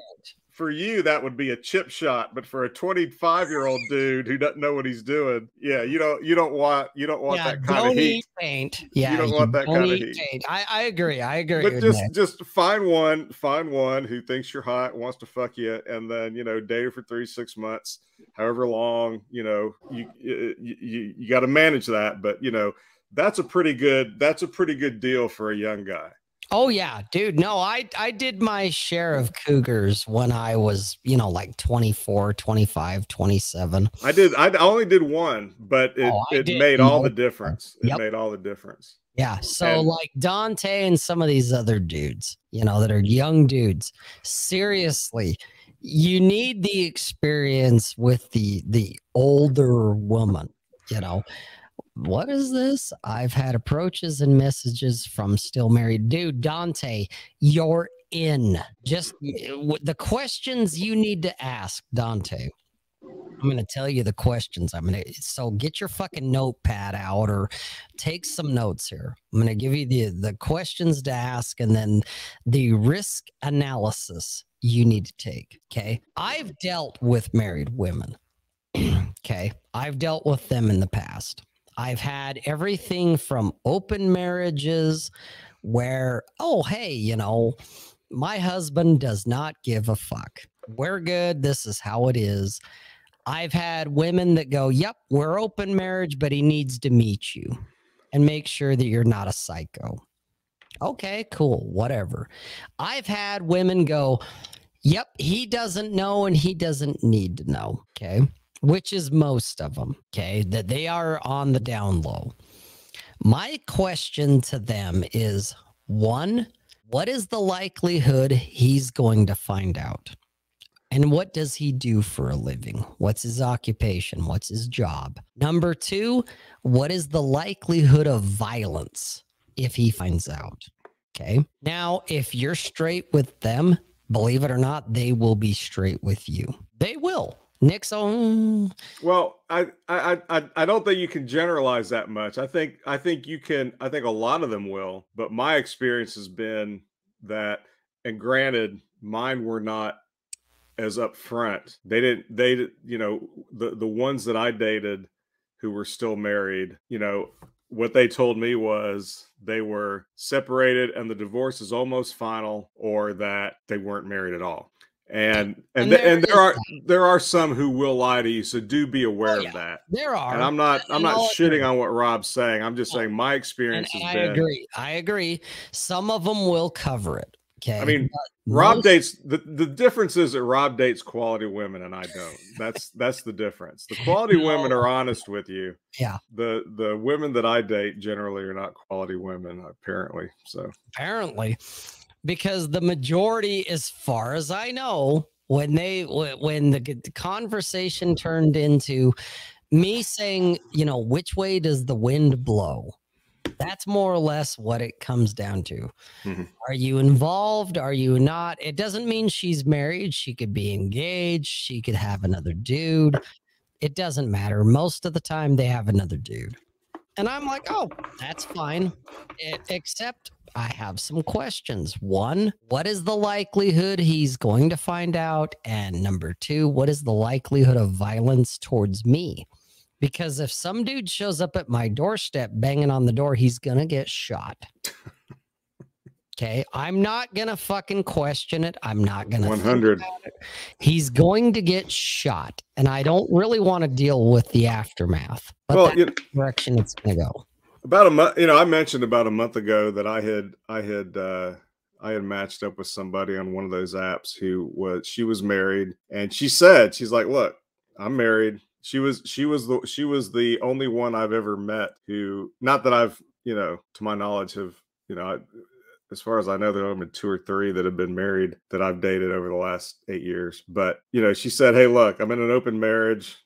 For you that would be a chip shot but for a 25 year old dude who doesn't know what he's doing yeah you don't you don't want you don't want yeah, that kind of heat eat paint. Yeah, you don't want that don't kinda heat. paint. I, I agree. I agree. but just that. just find one find one who thinks you're hot wants to fuck you and then you know date her for three six months however long you know you you, you, you got to manage that but you know that's a pretty good that's a pretty good deal for a young guy Oh yeah, dude. No, I I did my share of cougars when I was, you know, like 24, 25, 27. i did i only did one but it, Oh, it made all the difference it Yep. made all the difference Yeah. So And- like Dante and some of these other dudes, you know, that are young dudes, seriously, you need the experience with the the older woman, you know. What is this? I've had approaches and messages from still married dude Dante. You're in. Just mm. eh, the questions you need to ask, Dante. I'm going to tell you the questions. I'm going to so get your fucking notepad out or take some notes here. I'm going to give you the the questions to ask and then the risk analysis you need to take. Okay. I've dealt with married women. okay. I've dealt with them in the past. I've had everything from open marriages where, oh, hey, you know, my husband does not give a fuck. We're good. This is how it is. I've had women that go, Yep, we're open marriage, but he needs to meet you and make sure that you're not a psycho. Okay, cool, whatever. I've had women go, Yep, he doesn't know and he doesn't need to know. Okay, which is most of them. Okay, that they are on the down low. My question to them is one, what is the likelihood he's going to find out? And what does he do for a living? What's his occupation? What's his job? Number two, what is the likelihood of violence if he finds out? Okay. Now, if you're straight with them, believe it or not, they will be straight with you. They will. Nixon. Well, I, I I I don't think you can generalize that much. I think I think you can. I think a lot of them will. But my experience has been that, and granted, mine were not as upfront. They didn't. They you know the the ones that I dated who were still married. You know what they told me was they were separated and the divorce is almost final, or that they weren't married at all. And and and there, and there are that. there are some who will lie to you, so do be oh, aware oh, yeah. of that. There are, and I'm not I'm not shitting on what Rob's saying. I'm just saying my experience. And, and I been, agree. I agree. Some of them will cover it. Okay. I mean, Rob most... dates the, the difference is that Rob dates quality women and I don't. That's that's the difference. The quality no. women are honest with you. Yeah. The the women that I date generally are not quality women, apparently. So apparently, because the majority, as far as I know, when they when the, conversation turned into me saying, you know, which way does the wind blow? That's more or less what it comes down to. Mm-hmm. Are you involved? Are you not? It doesn't mean she's married. She could be engaged. She could have another dude. It doesn't matter. Most of the time, they have another dude. And I'm like, oh, that's fine. It, except I have some questions. One, what is the likelihood he's going to find out? And number two, what is the likelihood of violence towards me? because if some dude shows up at my doorstep banging on the door, he's gonna get shot. Okay, I'm not gonna fucking question it. I'm not gonna 100. He's going to get shot, and I don't really want to deal with the aftermath. But well, you know, direction it's gonna go. About a month, you know, I mentioned about a month ago that I had I had uh I had matched up with somebody on one of those apps who was she was married, and she said she's like, "Look, I'm married she was she was the she was the only one I've ever met who not that I've you know to my knowledge have you know I, as far as I know there have been two or three that have been married that I've dated over the last eight years but you know she said hey look I'm in an open marriage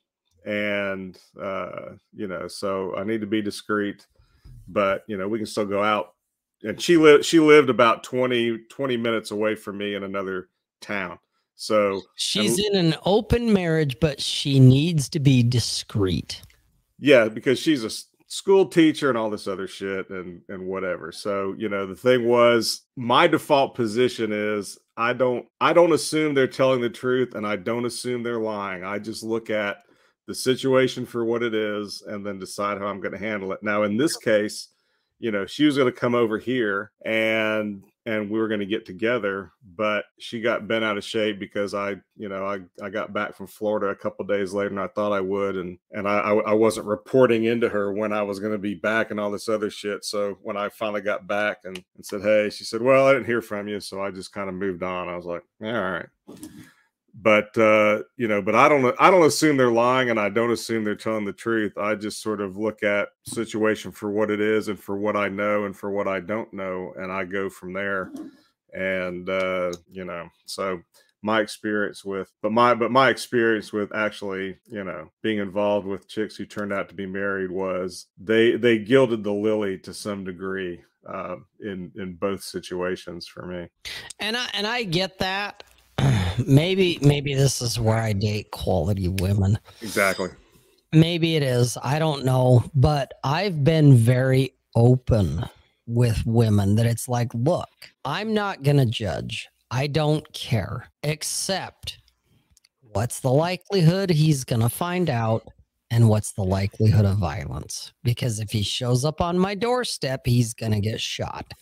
and uh you know so I need to be discreet but you know we can still go out and she lived she lived about 20 20 minutes away from me in another town so she's in an open marriage, but she needs to be discreet. Yeah, because she's a school teacher and all this other shit and and whatever. So, you know, the thing was my default position is I don't I don't assume they're telling the truth and I don't assume they're lying. I just look at the situation for what it is and then decide how I'm going to handle it. Now, in this case, you know, she was going to come over here and and we were going to get together but she got bent out of shape because i you know i, I got back from florida a couple days later and i thought i would and and I, I wasn't reporting into her when i was going to be back and all this other shit so when i finally got back and, and said hey she said well i didn't hear from you so i just kind of moved on. I was like all right but uh, you know, but I don't I don't assume they're lying, and I don't assume they're telling the truth. I just sort of look at situation for what it is, and for what I know, and for what I don't know, and I go from there. And uh, you know, so my experience with but my but my experience with actually you know being involved with chicks who turned out to be married was they they gilded the lily to some degree uh, in in both situations for me. And I and I get that. Maybe maybe this is where I date quality women. Exactly. Maybe it is. I don't know, but I've been very open with women that it's like, look, I'm not going to judge. I don't care, except what's the likelihood he's going to find out and what's the likelihood of violence? Because if he shows up on my doorstep, he's going to get shot.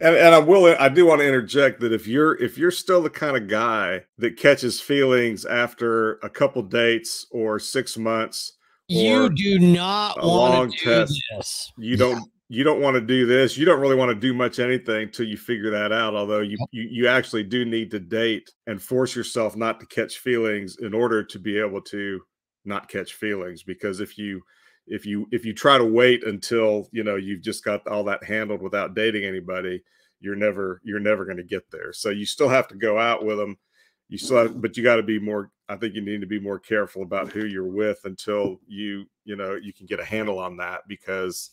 And, and I will I do want to interject that if you're if you're still the kind of guy that catches feelings after a couple dates or 6 months you do not want to do test, this. You don't you don't want to do this. You don't really want to do much anything until you figure that out. Although you, you you actually do need to date and force yourself not to catch feelings in order to be able to not catch feelings. Because if you if you if you try to wait until you know you've just got all that handled without dating anybody, you're never you're never going to get there. So you still have to go out with them. You still have, but you got to be more. I think you need to be more careful about who you're with until you you know you can get a handle on that because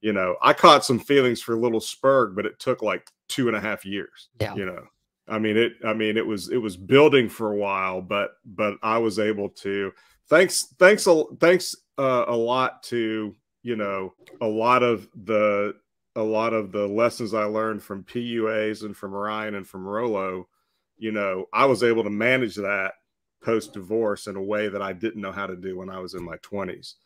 you know, I caught some feelings for little Spurg, but it took like two and a half years. Yeah. You know, I mean it. I mean it was it was building for a while, but but I was able to. Thanks, thanks, thanks uh, a lot to you know a lot of the a lot of the lessons I learned from PUAs and from Ryan and from Rollo. You know, I was able to manage that post divorce in a way that I didn't know how to do when I was in my twenties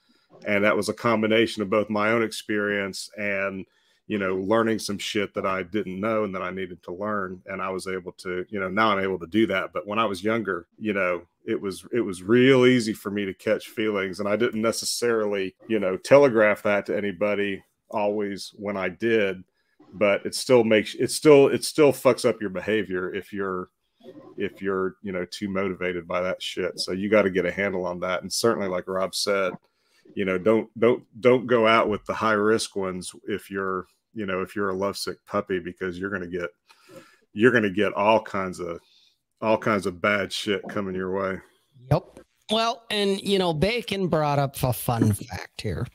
and that was a combination of both my own experience and you know learning some shit that i didn't know and that i needed to learn and i was able to you know now i'm able to do that but when i was younger you know it was it was real easy for me to catch feelings and i didn't necessarily you know telegraph that to anybody always when i did but it still makes it still it still fucks up your behavior if you're if you're you know too motivated by that shit so you got to get a handle on that and certainly like rob said you know don't don't don't go out with the high risk ones if you're you know if you're a lovesick puppy because you're going to get you're going to get all kinds of all kinds of bad shit coming your way. Yep. Well and you know bacon brought up a fun fact here.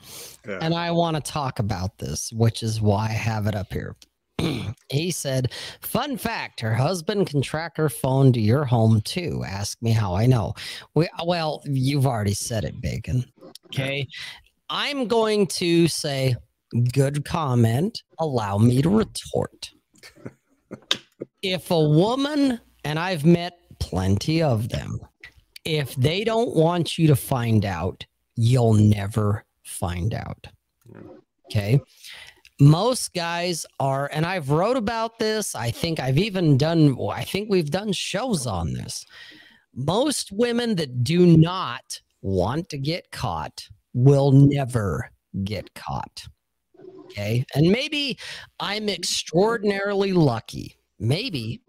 Yeah. and i want to talk about this which is why i have it up here he said, Fun fact her husband can track her phone to your home too. Ask me how I know. We, well, you've already said it, Bacon. Okay. I'm going to say, good comment. Allow me to retort. if a woman, and I've met plenty of them, if they don't want you to find out, you'll never find out. Okay most guys are and i've wrote about this i think i've even done i think we've done shows on this. Most women that do not want to get caught will never get caught okay? And maybe i'm extraordinarily lucky maybe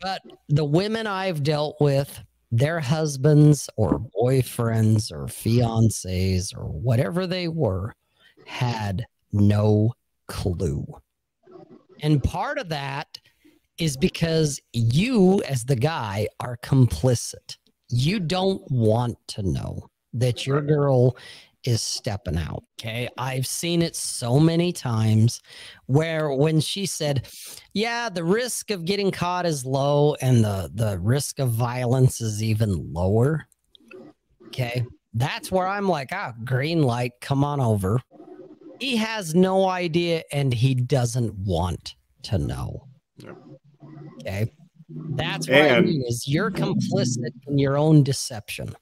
but the women i've dealt with their husbands or boyfriends or fiancés or whatever they were had no clue. And part of that is because you, as the guy, are complicit. You don't want to know that your girl is stepping out. Okay. I've seen it so many times where when she said, Yeah, the risk of getting caught is low and the, the risk of violence is even lower. Okay. That's where I'm like, ah, green light, come on over. He has no idea and he doesn't want to know. Okay. That's what and, I mean is you're complicit in your own deception.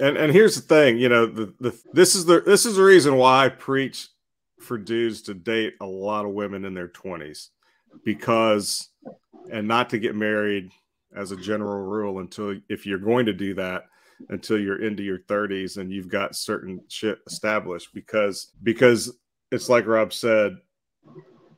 And and here's the thing, you know, the, the this is the this is the reason why I preach for dudes to date a lot of women in their 20s because and not to get married as a general rule until if you're going to do that until you're into your 30s and you've got certain shit established because because it's like Rob said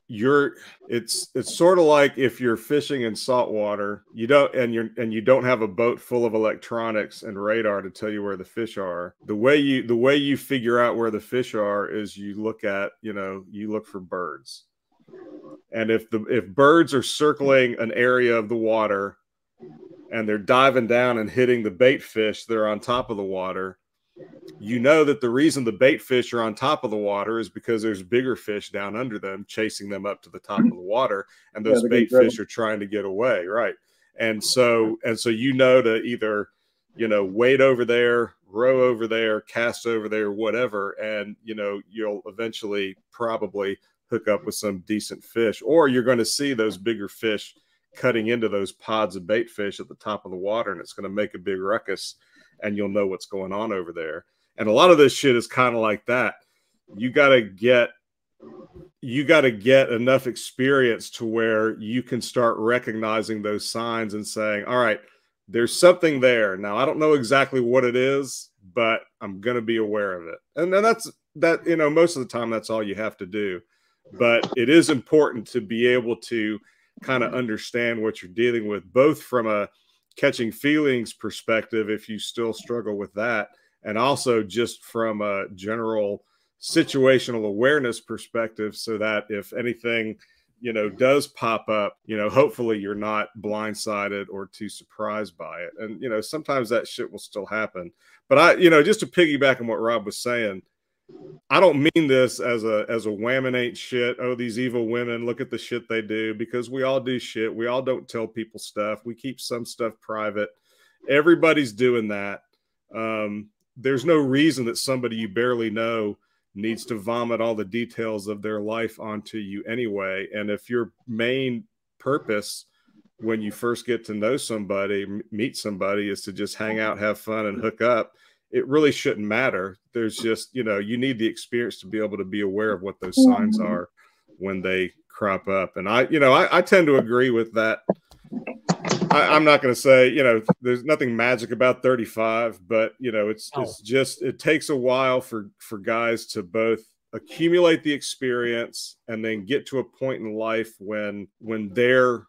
you're it's it's sort of like if you're fishing in salt water you don't and you're and you don't have a boat full of electronics and radar to tell you where the fish are. The way you the way you figure out where the fish are is you look at you know you look for birds. And if the if birds are circling an area of the water and they're diving down and hitting the bait fish that are on top of the water, you know that the reason the bait fish are on top of the water is because there's bigger fish down under them chasing them up to the top of the water and those Yeah, bait fish are trying to get away right? And so and so you know to either you know wait over there row over there cast over there whatever and you know you'll eventually probably hook up with some decent fish or you're going to see those bigger fish cutting into those pods of bait fish at the top of the water and it's going to make a big ruckus and you'll know what's going on over there. And a lot of this shit is kind of like that. You got to get you got to get enough experience to where you can start recognizing those signs and saying all right there's something there. Now i don't know exactly what it is but i'm going to be aware of it. And then that's that you know most of the time that's all you have to do. But it is important to be able to kind of understand what you're dealing with both from a catching feelings perspective if you still struggle with that and also just from a general situational awareness perspective so that if anything you know does pop up you know hopefully you're not blindsided or too surprised by it. And you know sometimes that shit will still happen. But i you know just to piggyback on what rob was saying i don't mean this as a as a whammon ain't shit oh these evil women look at the shit they do because we all do shit. We all don't tell people stuff. We keep some stuff private. Everybody's doing that. Um there's no reason that somebody you barely know needs to vomit all the details of their life onto you anyway. And if your main purpose when you first get to know somebody, meet somebody, is to just hang out, have fun, and hook up, it really shouldn't matter. There's just, you know, you need the experience to be able to be aware of what those signs mm-hmm. are when they crop up. And I, you know, I, I tend to agree with that I, am not going to say, you know, there's nothing magic about 35, but you know, it's it's just it takes a while for for guys to both accumulate the experience and then get to a point in life when when they're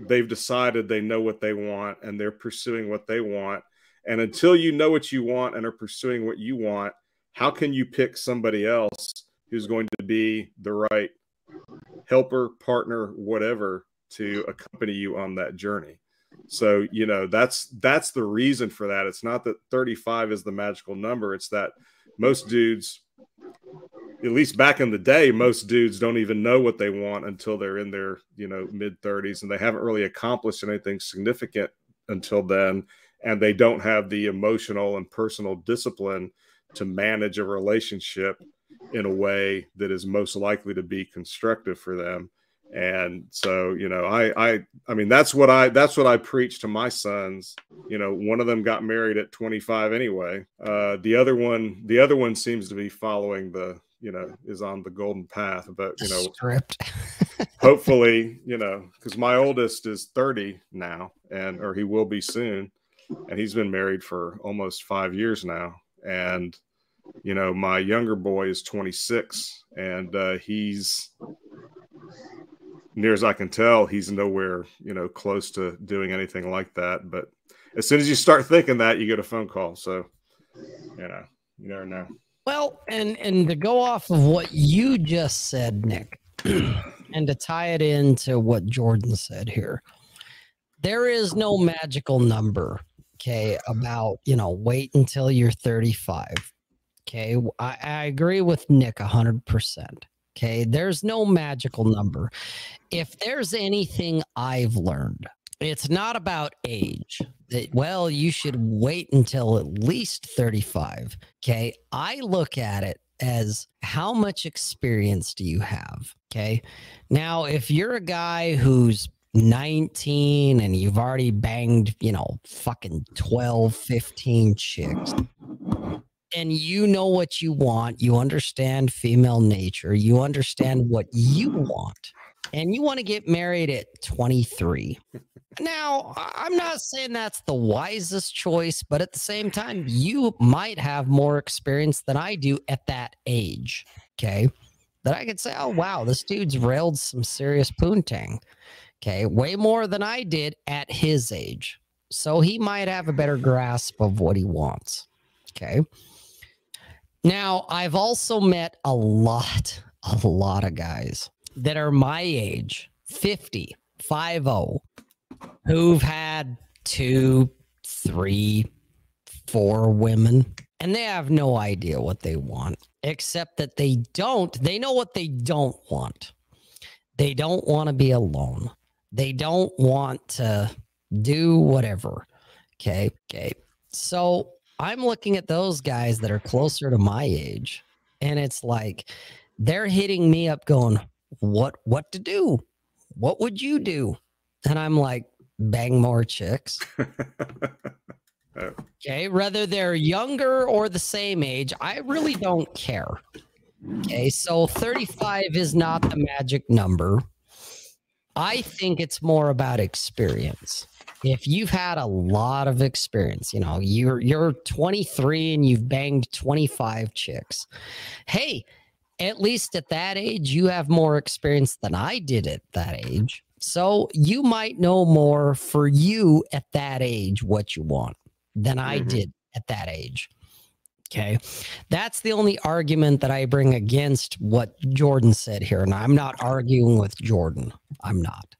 they've decided they know what they want and they're pursuing what they want. And until you know what you want and are pursuing what you want, how can you pick somebody else who's going to be the right helper, partner, whatever to accompany you on that journey. So, you know, that's that's the reason for that. It's not that 35 is the magical number, it's that most dudes at least back in the day, most dudes don't even know what they want until they're in their, you know, mid 30s and they haven't really accomplished anything significant until then and they don't have the emotional and personal discipline to manage a relationship in a way that is most likely to be constructive for them. And so you know i i i mean that's what i that's what i preach to my sons. You know one of them got married at 25 anyway. Uh the other one the other one seems to be following the you know is on the golden path but you know Script. hopefully you know because my oldest is 30 now and or he will be soon and he's been married for almost five years now. And you know my younger boy is 26 and uh, he's near as i can tell he's nowhere you know close to doing anything like that. But as soon as you start thinking that you get a phone call. So you know you never know. Well, and and to go off of what you just said, Nick, and to tie it into what Jordan said here, there is no magical number, okay, about you know, wait until you're 35. Okay. I, I agree with Nick hundred percent. Okay. There's no magical number. If there's anything I've learned, it's not about age. That, well, you should wait until at least 35. Okay. I look at it as how much experience do you have? Okay. Now, if you're a guy who's 19 and you've already banged, you know, fucking 12, 15 chicks, and you know what you want, you understand female nature, you understand what you want, and you want to get married at 23. Now, I'm not saying that's the wisest choice, but at the same time, you might have more experience than I do at that age. Okay. That I could say, oh, wow, this dude's railed some serious poontang. Okay. Way more than I did at his age. So he might have a better grasp of what he wants. Okay. Now, I've also met a lot, a lot of guys that are my age, 50, 50, who've had two, three, four women. and they have no idea what they want, except that they don't, they know what they don't want. They don't want to be alone. They don't want to do whatever. Okay. Okay. So I'm looking at those guys that are closer to my age, and it's like they're hitting me up going, What what to do? What would you do? And I'm like, bang more chicks. Oh. okay, whether they're younger or the same age, I really don't care. Okay, so 35 is not the magic number. I think it's more about experience. If you've had a lot of experience, you know, you're you're 23 and you've banged 25 chicks. Hey, at least at that age, you have more experience than I did at that age. So you might know more for you at that age what you want than I mm-hmm. did at that age. Okay. That's the only argument that I bring against what Jordan said here. And I'm not arguing with Jordan. I'm not.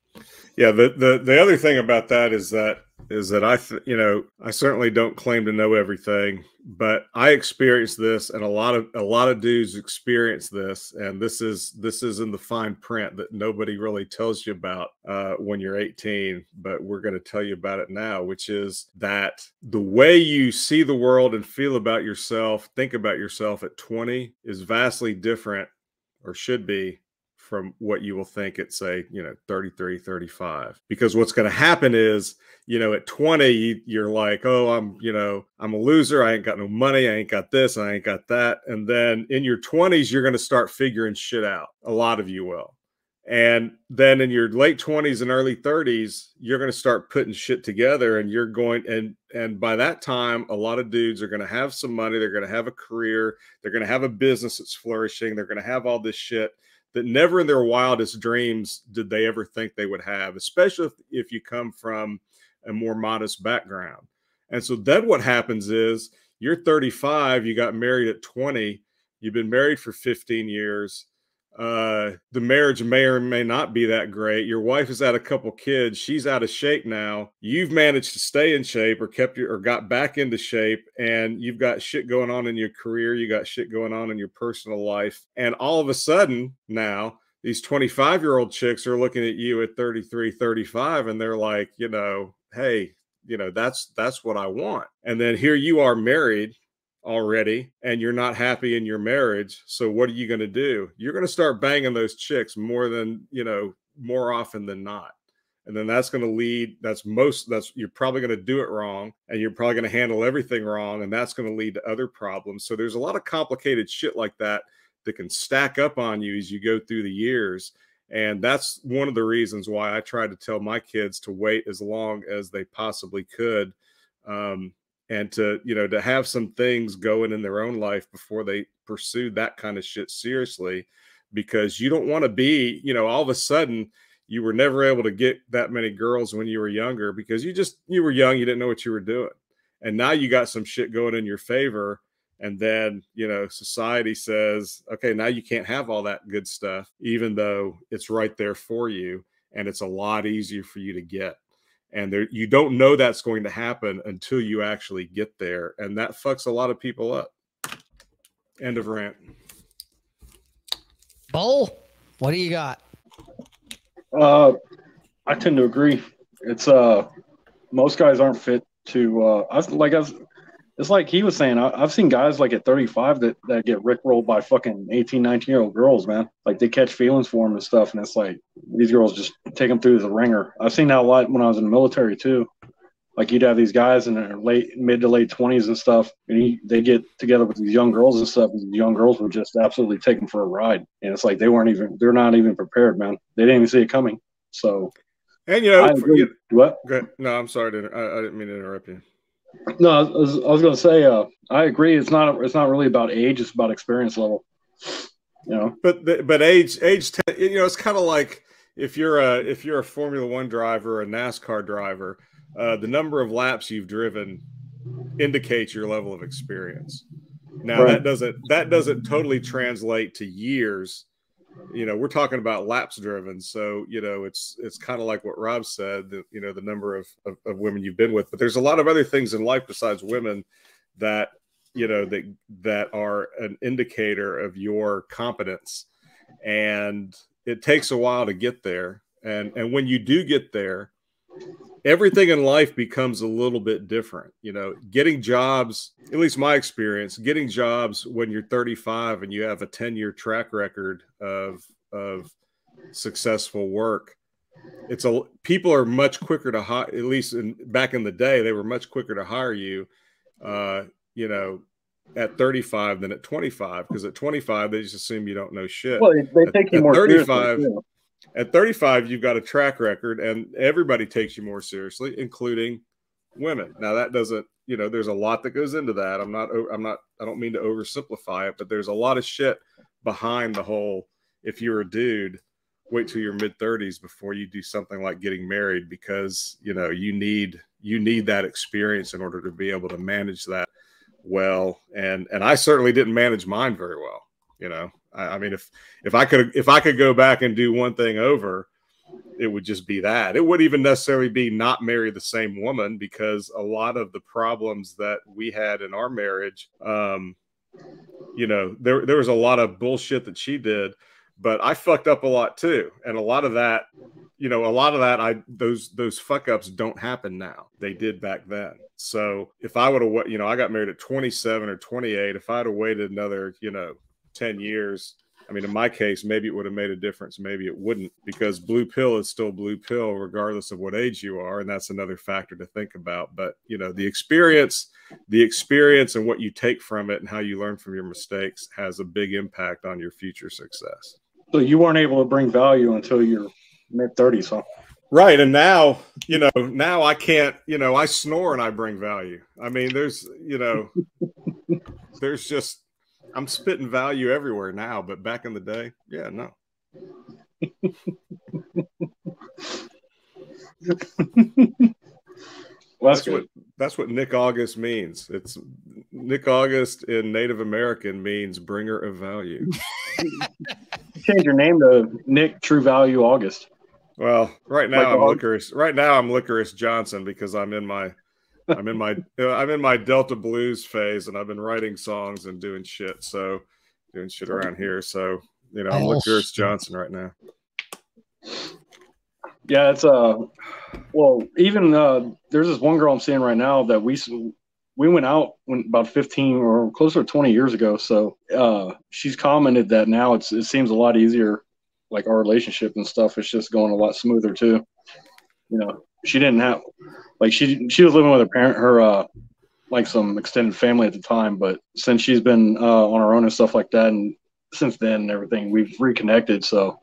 Yeah. The, the, the other thing about that is that is that I, th- you know, I certainly don't claim to know everything, but I experienced this, and a lot of a lot of dudes experience this, and this is this is in the fine print that nobody really tells you about uh, when you're 18, but we're going to tell you about it now, which is that the way you see the world and feel about yourself, think about yourself at 20 is vastly different, or should be from what you will think at say you know 33 35 because what's going to happen is you know at 20 you're like oh i'm you know i'm a loser. I ain't got no money. I ain't got this. I ain't got that. And then in your 20s you're going to start figuring shit out. A lot of you will. And then in your late 20s and early 30s you're going to start putting shit together and you're going and and by that time a lot of dudes are going to have some money. They're going to have a career. They're going to have a business that's flourishing. They're going to have all this shit that never in their wildest dreams did they ever think they would have, especially if, if you come from a more modest background. And so then what happens is you're 35, you got married at 20, you've been married for 15 years, uh, the marriage may or may not be that great. Your wife has had a couple kids. She's out of shape now. You've managed to stay in shape or kept your or got back into shape, and you've got shit going on in your career. You got shit going on in your personal life. And all of a sudden now, these 25 year old chicks are looking at you at 33, 35, and they're like, you know, hey, you know, that's that's what I want. And then here you are married already and you're not happy in your marriage so what are you going to do? You're going to start banging those chicks more than you know more often than not and then that's going to lead that's most that's you're probably going to do it wrong and you're probably going to handle everything wrong and that's going to lead to other problems so there's a lot of complicated shit like that that can stack up on you as you go through the years and that's one of the reasons why i try to tell my kids to wait as long as they possibly could um, and to you know to have some things going in their own life before they pursue that kind of shit seriously because you don't want to be you know all of a sudden you were never able to get that many girls when you were younger because you just you were young you didn't know what you were doing and now you got some shit going in your favor and then you know society says okay now you can't have all that good stuff even though it's right there for you and it's a lot easier for you to get and there you don't know that's going to happen until you actually get there and that fucks a lot of people up. End of rant. Bull what do you got? Uh i tend to agree. It's uh most guys aren't fit to uh I, like i was it's like he was saying, I, have seen guys like at 35 that, that get rickrolled by fucking 18, 19 year old girls, man. Like they catch feelings for them and stuff. And it's like these girls just take them through the ringer. I've seen that a lot when I was in the military too. Like you'd have these guys in their late, mid to late 20s and stuff, and he, they get together with these young girls and stuff. And these young girls would just absolutely take them for a ride. And it's like they weren't even, they're not even prepared, man. They didn't even see it coming. So, and you know, for, you, what? No, I'm sorry. To, I, I didn't mean to interrupt you. No, I was, I was going to say, uh, I agree. It's not. It's not really about age. It's about experience level. You know. But but age age you know it's kind of like if you're a if you're a Formula One driver, a NASCAR driver, uh, the number of laps you've driven indicates your level of experience. Now right. that doesn't that doesn't totally translate to years you know we're talking about laps driven so you know it's it's kind of like what rob said you know the number of, of, of, women you've been with but there's a lot of other things in life besides women that you know that that are an indicator of your competence and it takes a while to get there and and when you do get there everything in life becomes a little bit different you know getting jobs at least my experience getting jobs when you're 35 and you have a 10 year track record of of successful work it's a people are much quicker to hire at least in back in the day they were much quicker to hire you uh you know at 35 than at 25 because at 25 they just assume you don't know shit Well, they, they take At- you at more 35 seriously. At 35 you've got a track record and everybody takes you more seriously including women. Now that doesn't you know there's a lot that goes into that. I'm not, I'm not i don't mean to oversimplify it but there's a lot of shit behind the whole if you're a dude wait till your mid 30s before you do something like getting married because you know you need you need that experience in order to be able to manage that well. And and i certainly didn't manage mine very well you know I, I mean if if i could if i could go back and do one thing over it would just be that. It would even necessarily be not marry the same woman because a lot of the problems that we had in our marriage um you know there there was a lot of bullshit that she did but i fucked up a lot too. And a lot of that you know a lot of that i those those fuck ups don't happen now. They did back then. So if i would have you know i got married at 27 or 28 if i'd have waited another you know 10 years i mean in my case maybe it would have made a difference maybe it wouldn't because blue pill is still blue pill regardless of what age you are and that's another factor to think about but you know the experience the experience and what you take from it and how you learn from your mistakes has a big impact on your future success So you weren't able to bring value until your mid 30s, huh? Right. And now, you know, now I can't, you know, I snore and I bring value. I mean, there's, you know, there's just, I'm spitting value everywhere now, but back in the day, yeah, no. Well, That's what that's what Nick August means. It's Nick August in Native American means bringer of value. change your name to Nick True Value August. Well, right now Like I'm Aug- licorice. Right now I'm licorice Johnson because I'm in my, I'm in my, uh, I'm in my Delta blues phase, and I've been writing songs and doing shit. So, doing shit around here. So, you know, I'm Oh, licorice. Johnson right now. Yeah, it's uh, well, even uh, there's this one girl I'm seeing right now that we we went out when about 15 or closer to 20 years ago. So uh, she's commented that now it's it seems a lot easier, like our relationship and stuff. It's just going a lot smoother too. You know, she didn't have like she she was living with her parent, her uh, like some extended family at the time, but since she's been uh, on her own and stuff like that, and since then and everything, we've reconnected. So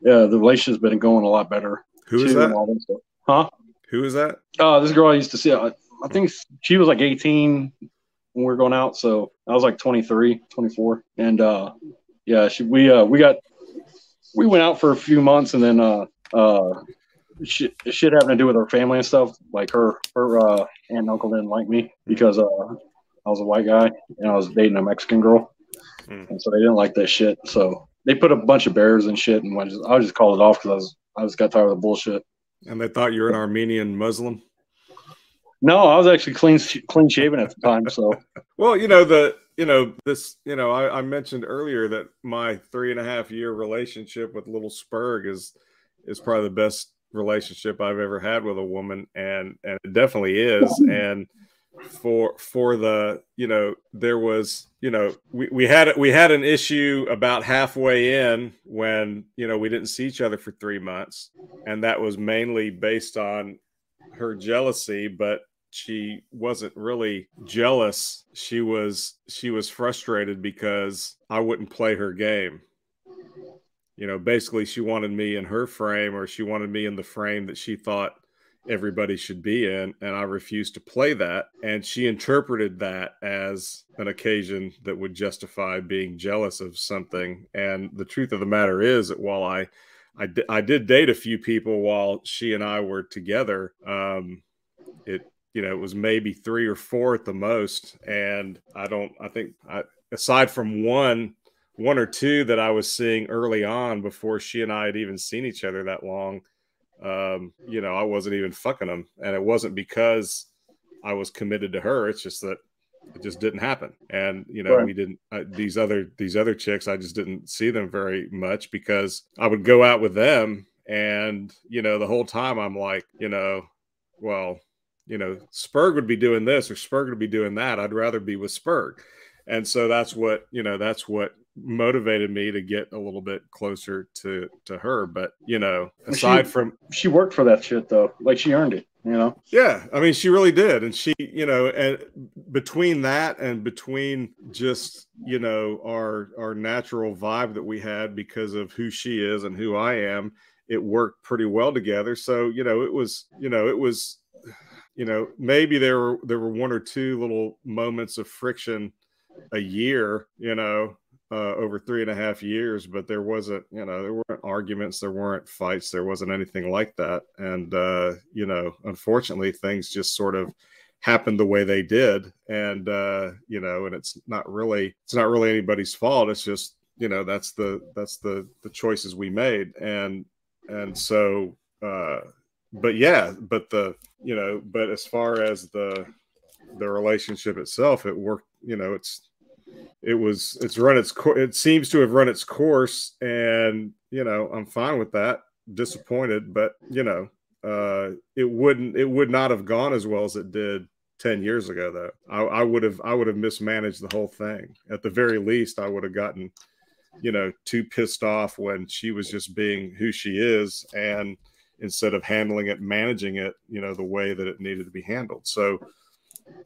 yeah, the relationship's been going a lot better. Who is that? Huh? Who is that? Uh, this girl I used to see, I, I think she was like 18 when we were going out. So I was like 23, 24. And, uh, yeah, she, we, uh, we got, we went out for a few months and then, uh, uh, shit, shit having to do with her family and stuff. Like her, her, uh, aunt and uncle didn't like me because, uh, I was a white guy and I was dating a Mexican girl. Hmm. And so they didn't like that shit. So they put a bunch of bears and shit. And I just, I just called it off because I was, I just got tired of the bullshit. And they thought you're an Armenian Muslim. No, I was actually clean clean shaven at the time. So Well, you know the you know this you know I, I mentioned earlier that my three and a half year relationship with little Spurg is is probably the best relationship I've ever had with a woman, and and it definitely is. And for for the you know there was you know we, we had we had an issue about halfway in when you know we didn't see each other for three months, and that was mainly based on her jealousy, but she wasn't really jealous she was she was frustrated because i wouldn't play her game you know basically she wanted me in her frame or she wanted me in the frame that she thought everybody should be in and i refused to play that and she interpreted that as an occasion that would justify being jealous of something and the truth of the matter is that while i I, I did date a few people while she and I were together. Um, it you know it was maybe three or four at the most, and I don't. I think I, aside from one, one or two that I was seeing early on before she and I had even seen each other that long. Um, you know, I wasn't even fucking them, and it wasn't because I was committed to her. It's just that it just didn't happen. And you know, Right. we didn't uh, these other these other chicks. I just didn't see them very much because I would go out with them, and you know, the whole time I'm like, you know, well, you know, Spurg would be doing this or Spurg would be doing that. I'd rather be with Spurg. And so that's what, you know, that's what motivated me to get a little bit closer to to her. But, you know, Well, she- aside from She worked for that shit though. Like she earned it. You know. yeah, I mean, she really did, and she, you know, and between that and between just you know our our natural vibe that we had because of who she is and who I am, it worked pretty well together. So you know, it was, you know, it was, you know, maybe there were there were one or two little moments of friction a year, you know, uh, over three and a half years, but there wasn't, you know, there weren't arguments, there weren't fights, there wasn't anything like that. And, uh, you know, unfortunately, things just sort of happened the way they did. And, uh, you know, and it's not really, it's not really anybody's fault. It's just, you know, that's the, that's the, the choices we made. And, and so, uh, but yeah, but the, you know, but as far as the, the relationship itself, it worked, you know, it's, it was it's run its course it seems to have run its course and you know i'm fine with that. Disappointed but you know uh it wouldn't it would not have gone as well as it did 10 years ago though. I, I would have i would have mismanaged the whole thing. At the very least i would have gotten you know too pissed off when she was just being who she is and instead of handling it managing it you know the way that it needed to be handled. So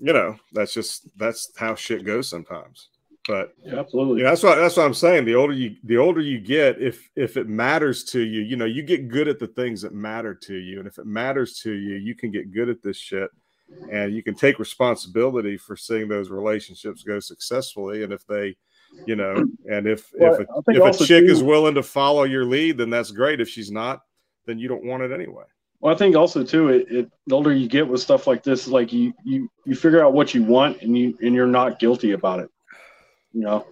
you know that's just that's how shit goes sometimes but Yeah, absolutely. yeah, that's what that's what I'm saying. The older you the older you get, if if it matters to you, you know, you get good at the things that matter to you. And if it matters to you, you can get good at this shit and you can take responsibility for seeing those relationships go successfully. And if they, you know, and if Well, if a, if a chick too- is willing to follow your lead, then that's great. If she's not, then you don't want it anyway. Well, I think also too, it, it the older you get with stuff like this, like you you you figure out what you want and you and you're not guilty about it. You know.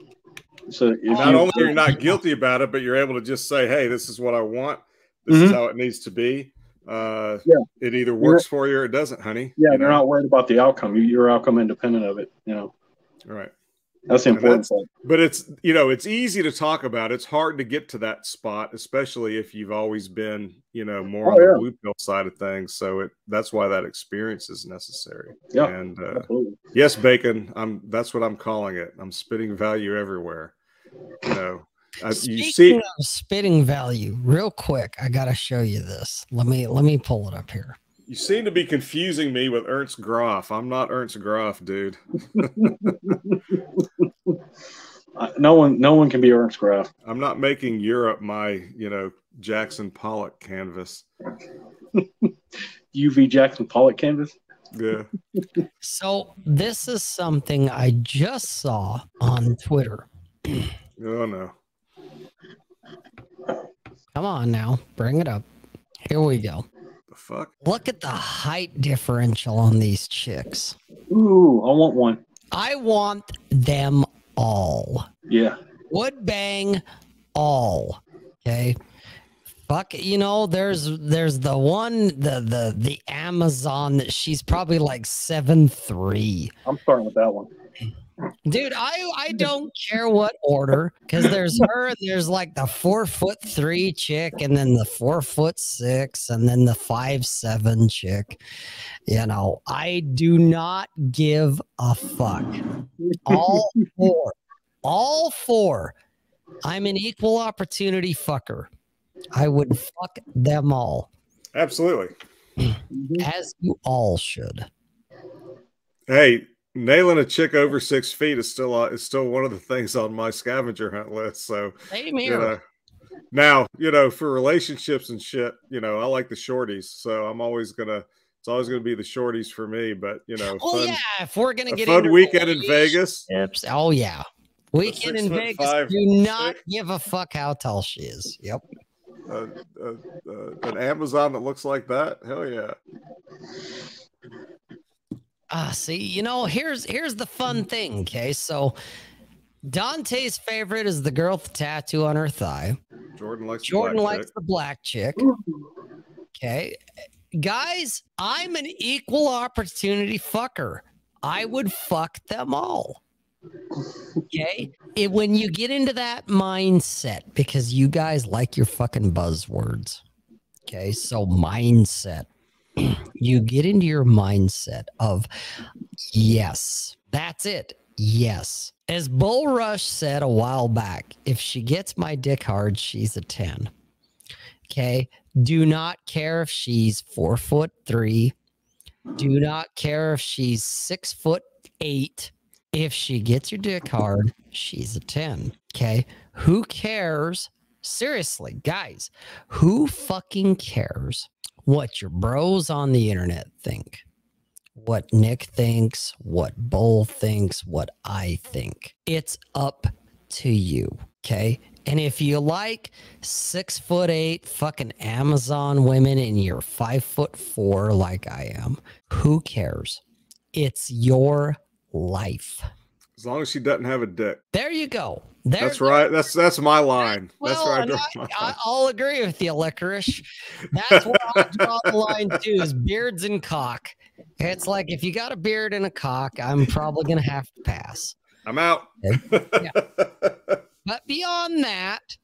So if Not you, only are you not guilty about it, but you're able to just say, "Hey, this is what I want. This is Mhm. how it needs to be." Uh, Yeah. It either works for you or it doesn't, honey. yeah, You you're not worried about the outcome. You, you're outcome independent of it. You know, right. That's the And important part. But it's you know it's easy to talk about. It's hard to get to that spot, especially if you've always been you know more Oh, on the yeah. blue pill side of things. So it that's why that experience is necessary. Yeah, And uh, absolutely. yes, bacon. I'm that's what I'm calling it. I'm spitting value everywhere. You know, I, you Speaking see. of spitting value, real quick, I gotta show you this. Let me let me pull it up here. You seem to be confusing me with Ernst Groff. I'm not Ernst Groff, dude. Uh, no one, no one can be Ernst Groff. I'm not making Europe my, you know, Jackson Pollock canvas. UV Jackson Pollock canvas. Yeah. So this is something I just saw on Twitter. Oh no. Come on now, bring it up. Here we go. The fuck? Look at the height differential on these chicks. Ooh, I want one. I want them all. Yeah. Would bang all. Okay. Fuck you know, there's there's the one the the the Amazon that she's probably like seven three. I'm starting with that one. Dude, I I don't care what order because there's her, and there's like the four foot three chick, and then the four foot six, and then the five seven chick. You know, I do not give a fuck. All four, all four. I'm an equal opportunity fucker. I would fuck them all, Absolutely. as you all should. Hey, nailing a chick over six feet is still uh, is still one of the things on my scavenger hunt list. So Same you know, now you know for relationships and shit, you know, I like the shorties, so I'm always gonna. It's always gonna be the shorties for me. But you know, Oh fun, yeah, if we're gonna a get fun into weekend in Vegas. Oh yeah, weekend six in Vegas. five do not chick. give a fuck how tall she is. Yep. Uh, uh, uh, an Amazon that looks like that. Hell yeah. Ah, see, you know, here's here's the fun thing. Okay, so Dante's favorite is the girl with the tattoo on her thigh. Jordan likes. the Jordan black likes chick. the black chick. Okay, guys, I'm an equal opportunity fucker. I would fuck them all. Okay. It, when you get into that mindset, because you guys like your fucking buzzwords. Okay. So, mindset. You get into your mindset of, yes, that's it. Yes. As Bull Rush said a while back, if she gets my dick hard, she's a 10. Okay. Do not care if she's four foot three. Do not care if she's six foot eight. If she gets your dick hard, she's a 10. Okay. Who cares? Seriously, guys, who fucking cares what your bros on the internet think? What Nick thinks, what Bull thinks, what I think. It's up to you. Okay. And if you like six foot eight fucking Amazon women and you're five foot four like I am, who cares? It's your life. As long as she doesn't have a dick. There you go. There, That's right. That's that's my line. Well, that's where I I, I, line. I'll agree with you, licorice. That's where I draw the line too. Is beards and cock. It's like if you got a beard and a cock, I'm probably gonna have to pass. I'm out. But beyond that,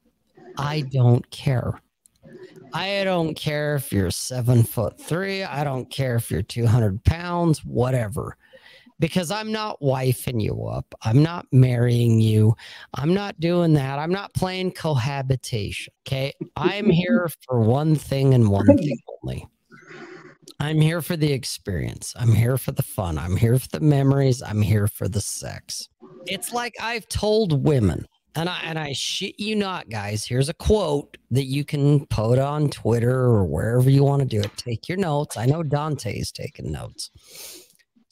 I don't care. I don't care if you're seven foot three. I don't care if you're 200 pounds, whatever. Because I'm not wifing you up. I'm not marrying you. I'm not doing that. I'm not playing cohabitation. Okay. I'm here for one thing and one thing only. I'm here for the experience. I'm here for the fun. I'm here for the memories. I'm here for the sex. It's like I've told women and I and I shit you not, guys. Here's a quote that you can put on Twitter or wherever you want to do it. Take your notes. I know Dante's taking notes.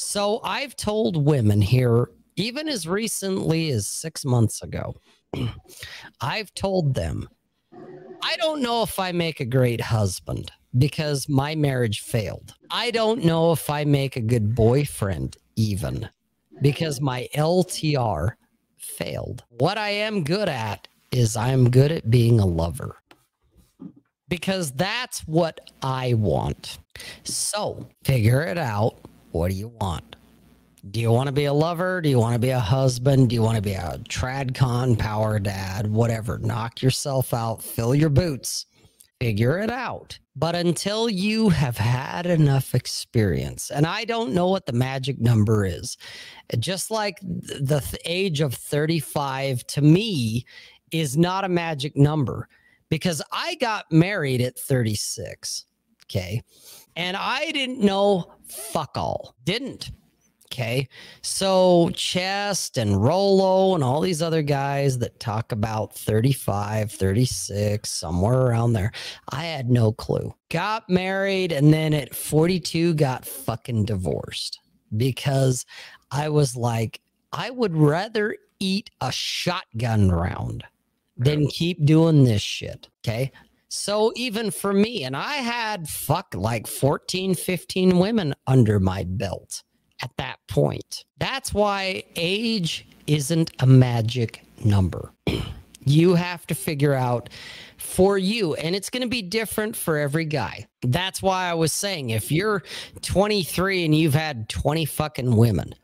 So I've told women here, even as recently as six months ago, I've told them, I don't know if I make a great husband because my marriage failed. I don't know if I make a good boyfriend, even because my LTR failed. What I am good at is I'm good at being a lover because that's what I want. So figure it out. What do you want? Do you want to be a lover? Do you want to be a husband? Do you want to be a tradcon power dad? Whatever. Knock yourself out, fill your boots, figure it out. But until you have had enough experience, and I don't know what the magic number is, just like the age of 35 to me is not a magic number because I got married at 36. Okay. And I didn't know fuck all. Didn't. Okay. So Chest and Rollo and all these other guys that talk about 35, 36, somewhere around there. I had no clue. Got married and then at 42 got fucking divorced because I was like, I would rather eat a shotgun round than keep doing this shit. Okay. So even for me, and I had fuck like 14, 15 women under my belt at that point. That's why age isn't a magic number. you have to figure out for you, and it's going to be different for every guy. That's why I was saying if you're 23 and you've had 20 fucking women,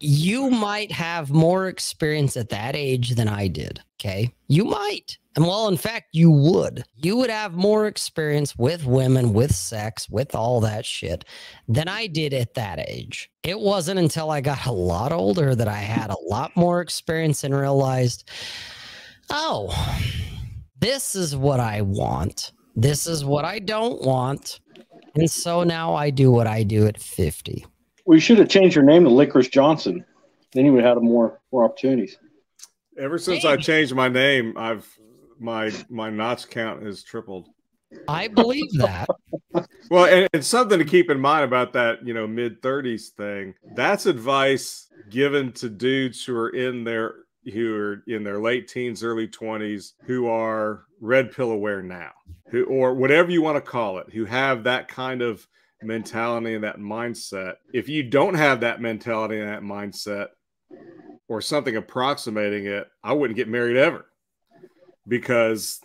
you might have more experience at that age than I did. Okay. You might. And well, in fact, you would. You would have more experience with women, with sex, with all that shit than I did at that age. It wasn't until I got a lot older that I had a lot more experience and realized, oh, this is what I want. This is what I don't want. And so now I do what I do at 50. We should have changed your name to Licorice Johnson. Then you would have had more more opportunities. Ever since I changed my name, I've my my notch count has tripled. I believe that. Well, and, and something to keep in mind about that, you know, mid thirties thing. That's advice given to dudes who are in their who are in their late teens, early twenties, who are red pill aware now, who or whatever you want to call it, who have that kind of mentality and that mindset. If you don't have that mentality and that mindset, or something approximating it, I wouldn't get married ever because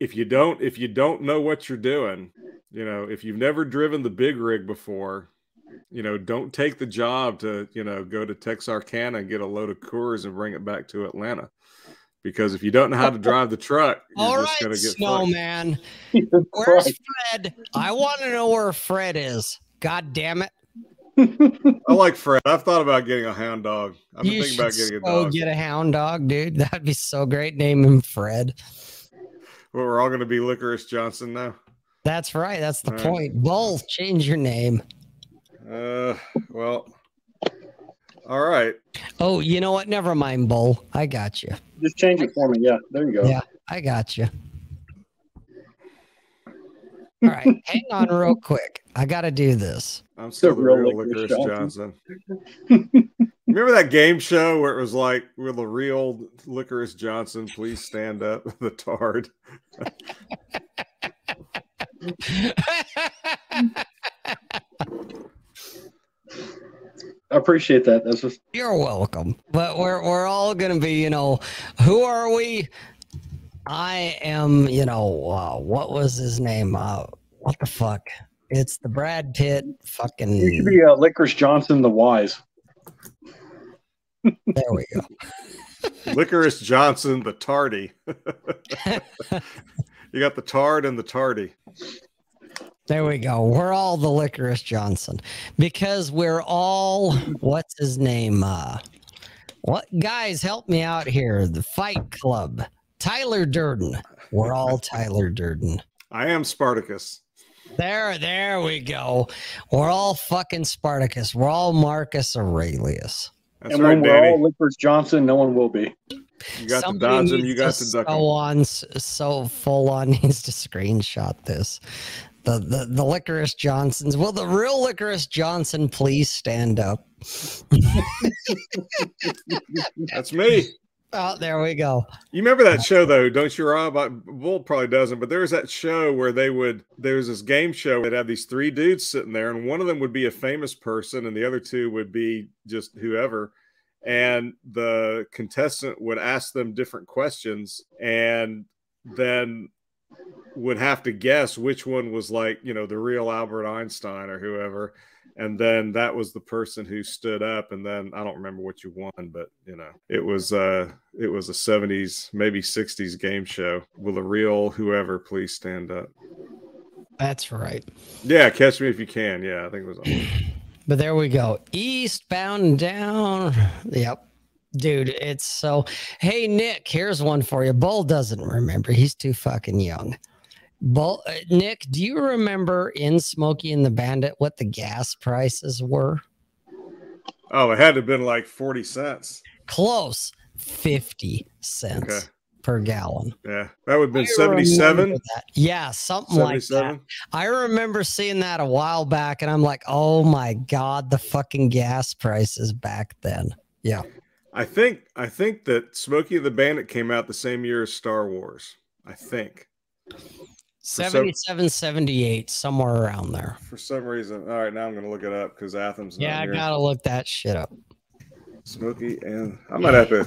if you don't if you don't know what you're doing you know if you've never driven the big rig before you know, don't take the job to, you know, go to Texarkana and get a load of Coors and bring it back to Atlanta. Because if you don't know how to drive the truck, you're All just right, gonna get fucked. snowman. That's Where's. Fred? I want to know where Fred is. God damn it. I like Fred. I've thought about getting a hound dog. I've been You thinking should about getting a so dog. get a hound dog, dude. That'd be so great. Name him Fred. Well, we're all gonna be Licorice Johnson now. That's right. That's the All right. point. Bull, change your name. Uh, well, all right. Oh, you know what? Never mind, Bull. I got you. Just change it for me. Yeah, there you go. Yeah, I got you. All right, hang on real quick. I got to do this. I'm still the real real, Licorice Licorice Johnson. Remember that game show where it was like, "We're the real Licorice Johnson. Please stand up." The Tard. I appreciate that. That's just You're welcome. But we're we're all gonna be, you know, who are we? I am, you know, uh, what was his name? Uh, what the fuck? It's the Brad Pitt fucking. you should fucking. be uh, Licorice Johnson the Wise. There we go. Licorice Johnson, the Tardy. you got the Tard and the Tardy. There we go. We're all the Licorice Johnson because we're all what's his name? Uh, what guys help me out here? The Fight Club. Tyler Durden. We're all Tyler Durden. I am Spartacus. There, there we go. We're all fucking Spartacus. We're all Marcus Aurelius. That's and right, when we're Danny. all Licorice Johnson, no one will be. You got Somebody to dodge him. needs You got to to duck so him. on, so full on needs to screenshot this. The, the the licorice Johnsons. Will the real licorice Johnson please stand up? That's me. Oh, there we go. You remember that show though, don't you, Rob? I, Bull probably doesn't, but there was that show where they would there was this game show. that had these three dudes sitting there, and one of them would be a famous person, and the other two would be just whoever. And the contestant would ask them different questions, and then would have to guess which one was like you know the real Albert Einstein or whoever. And then that was the person who stood up, and then I don't remember what you won, but you know it was uh it was a 70s maybe 60s game show will a real whoever please stand up That's right. yeah catch me if you can yeah i think it was on. But there we go. Eastbound down. Yep. Dude, it's so. Hey, Nick, here's one for you. Bull doesn't remember. He's too fucking young. Bull, uh, Nick, do you remember in Smokey and the Bandit what the gas prices were? oh it had to have been like 40 cents Close. 50 cents okay per gallon. yeah that would have been I 77. Yeah, something like that. I remember seeing that a while back, and I'm like, oh my god, the fucking gas prices back then. Yeah. i think i think that smokey and the bandit came out the same year as star wars i think 77, 78, somewhere around there. for some reason all right now i'm gonna look it up because athens Yeah, I here. gotta look that shit up. smokey and i might have to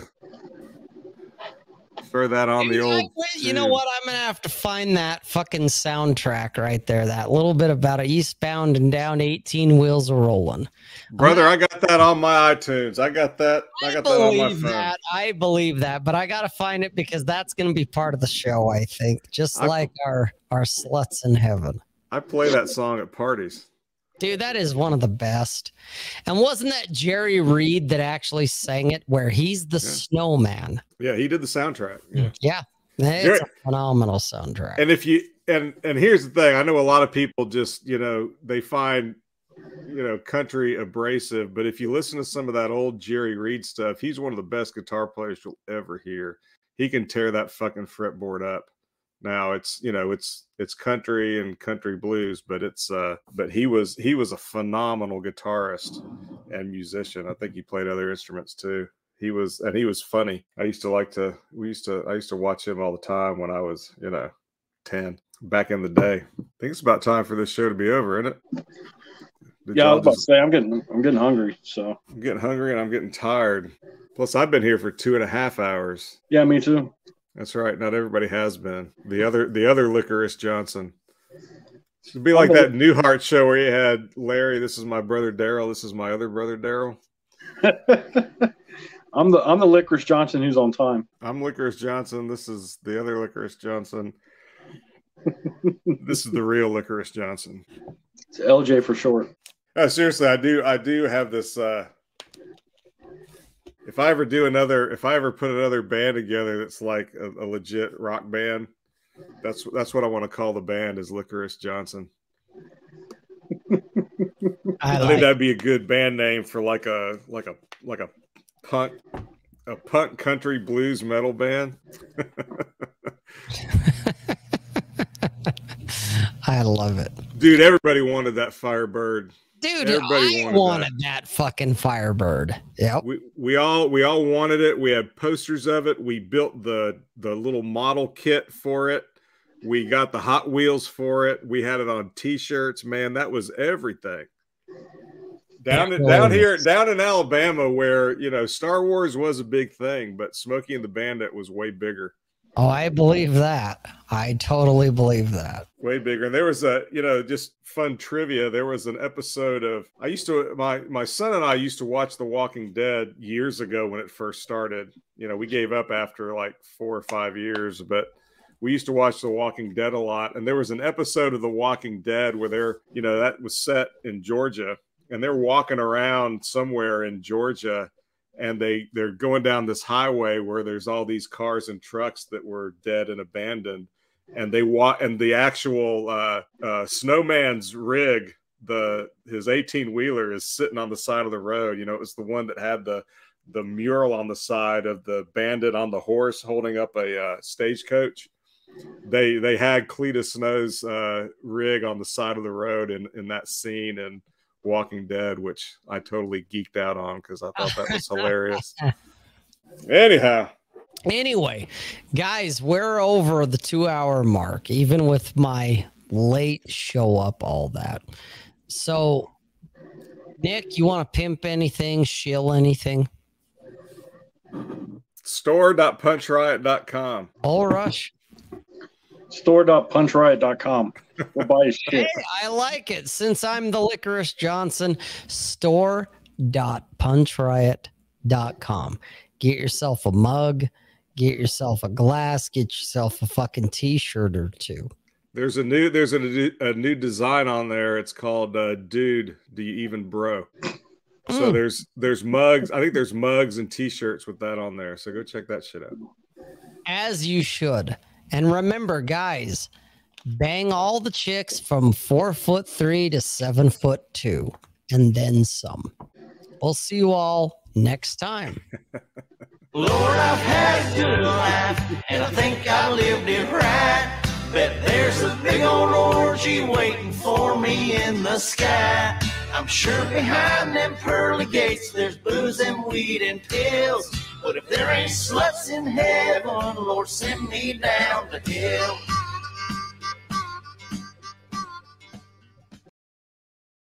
throw that on the old You know what? I'm gonna have to find that fucking soundtrack right there. That little bit about it, eastbound and down 18 wheels a rolling. brother i got that on my itunes i got that i I got that on my phone that. I believe that, but I gotta find it because that's gonna be part of the show. I think, just I- like our our sluts in heaven. I play that song at parties. Dude, that is one of the best. And wasn't that Jerry Reed that actually sang it where he's the Yeah. snowman? Yeah, he did the soundtrack. Hmm. Yeah. Yeah. It's Jerry- a phenomenal soundtrack. And if you and and here's the thing, I know a lot of people just, you know, they find you know, country abrasive, but if you listen to some of that old Jerry Reed stuff, he's one of the best guitar players you'll ever hear. He can tear that fucking fretboard up. Now it's, you know, it's it's country and country blues, but it's uh but he was he was a phenomenal guitarist and musician. I think he played other instruments too. He was and he was funny. I used to like to we used to I used to watch him all the time when I was, you know, 10 back in the day. I think it's about time for this show to be over, isn't it? Did Yeah, I was about to say I'm getting I'm getting hungry. So I'm getting hungry and I'm getting tired. Plus, I've been here for two and a half hours. yeah, me too. That's right. Not everybody has been. The other, the other licorice Johnson. It'd be like that Newhart show where you had Larry. This is my brother Daryl. This is my other brother Daryl. I'm the I'm the Licorice Johnson who's on time. I'm Licorice Johnson. This is the other Licorice Johnson. this is the real Licorice Johnson. It's LJ for short. Oh, seriously, I do. I do have this. uh If I ever do another, if I ever put another band together that's like a, a legit rock band, that's that's what I want to call the band is Licorice Johnson. I, I like think that'd be a good band name for like a like a like a punk a punk country blues metal band. I love it. Dude, everybody wanted that Firebird. Dude, Everybody I wanted, wanted that. that. fucking Firebird. Yeah. We we all we all wanted it. We had posters of it. We built the the little model kit for it. We got the Hot Wheels for it. We had it on T-shirts. Man, that was everything. Down in, down here, down in Alabama, where you know Star Wars was a big thing, but Smokey and the Bandit was way bigger. Oh, I believe that. I totally believe that. Way bigger. And there was a, you know, just fun trivia. There was an episode of I used to my my son and I used to watch The Walking Dead years ago when it first started. You know, we gave up after like 4 or 5 years, but we used to watch The Walking Dead a lot. And there was an episode of The Walking Dead where they're, you know, that was set in Georgia and they're walking around somewhere in Georgia and they they're going down this highway where there's all these cars and trucks that were dead and abandoned and they walk and the actual uh, uh, snowman's rig the his 18 wheeler is sitting on the side of the road. You know it was the one that had the the mural on the side of the bandit on the horse holding up a uh, stagecoach. They they had Cledus snow's uh, rig on the side of the road in in that scene and Walking Dead, which I totally geeked out on because I thought that was hilarious. Anyhow. Anyway, guys, we're over the two hour mark, even with my late show up, all that. So, Nick, you want to pimp anything, shill anything? Store.punchriot.com. All rush store.punchriot.com. We'll buy his shit. Hey, I like it. Since I'm the Licorice Johnson, store.punchriot.com. Get yourself a mug, get yourself a glass, get yourself a fucking t-shirt or two. There's a new there's a new, a new design on there. It's called uh, "Dude, Do You Even Bro?" So mm. there's there's mugs. I think there's mugs and t-shirts with that on there. So go check that shit out. As you should. And remember, guys, bang all the chicks from four foot three to seven foot two, and then some. We'll see you all next time. Lord, I've had a good life, and I think I lived it right. Bet there's a big old orgy waiting for me in the sky. I'm sure behind them pearly gates there's booze and weed and pills. But if there ain't sluts in heaven, Lord, send me down to hell.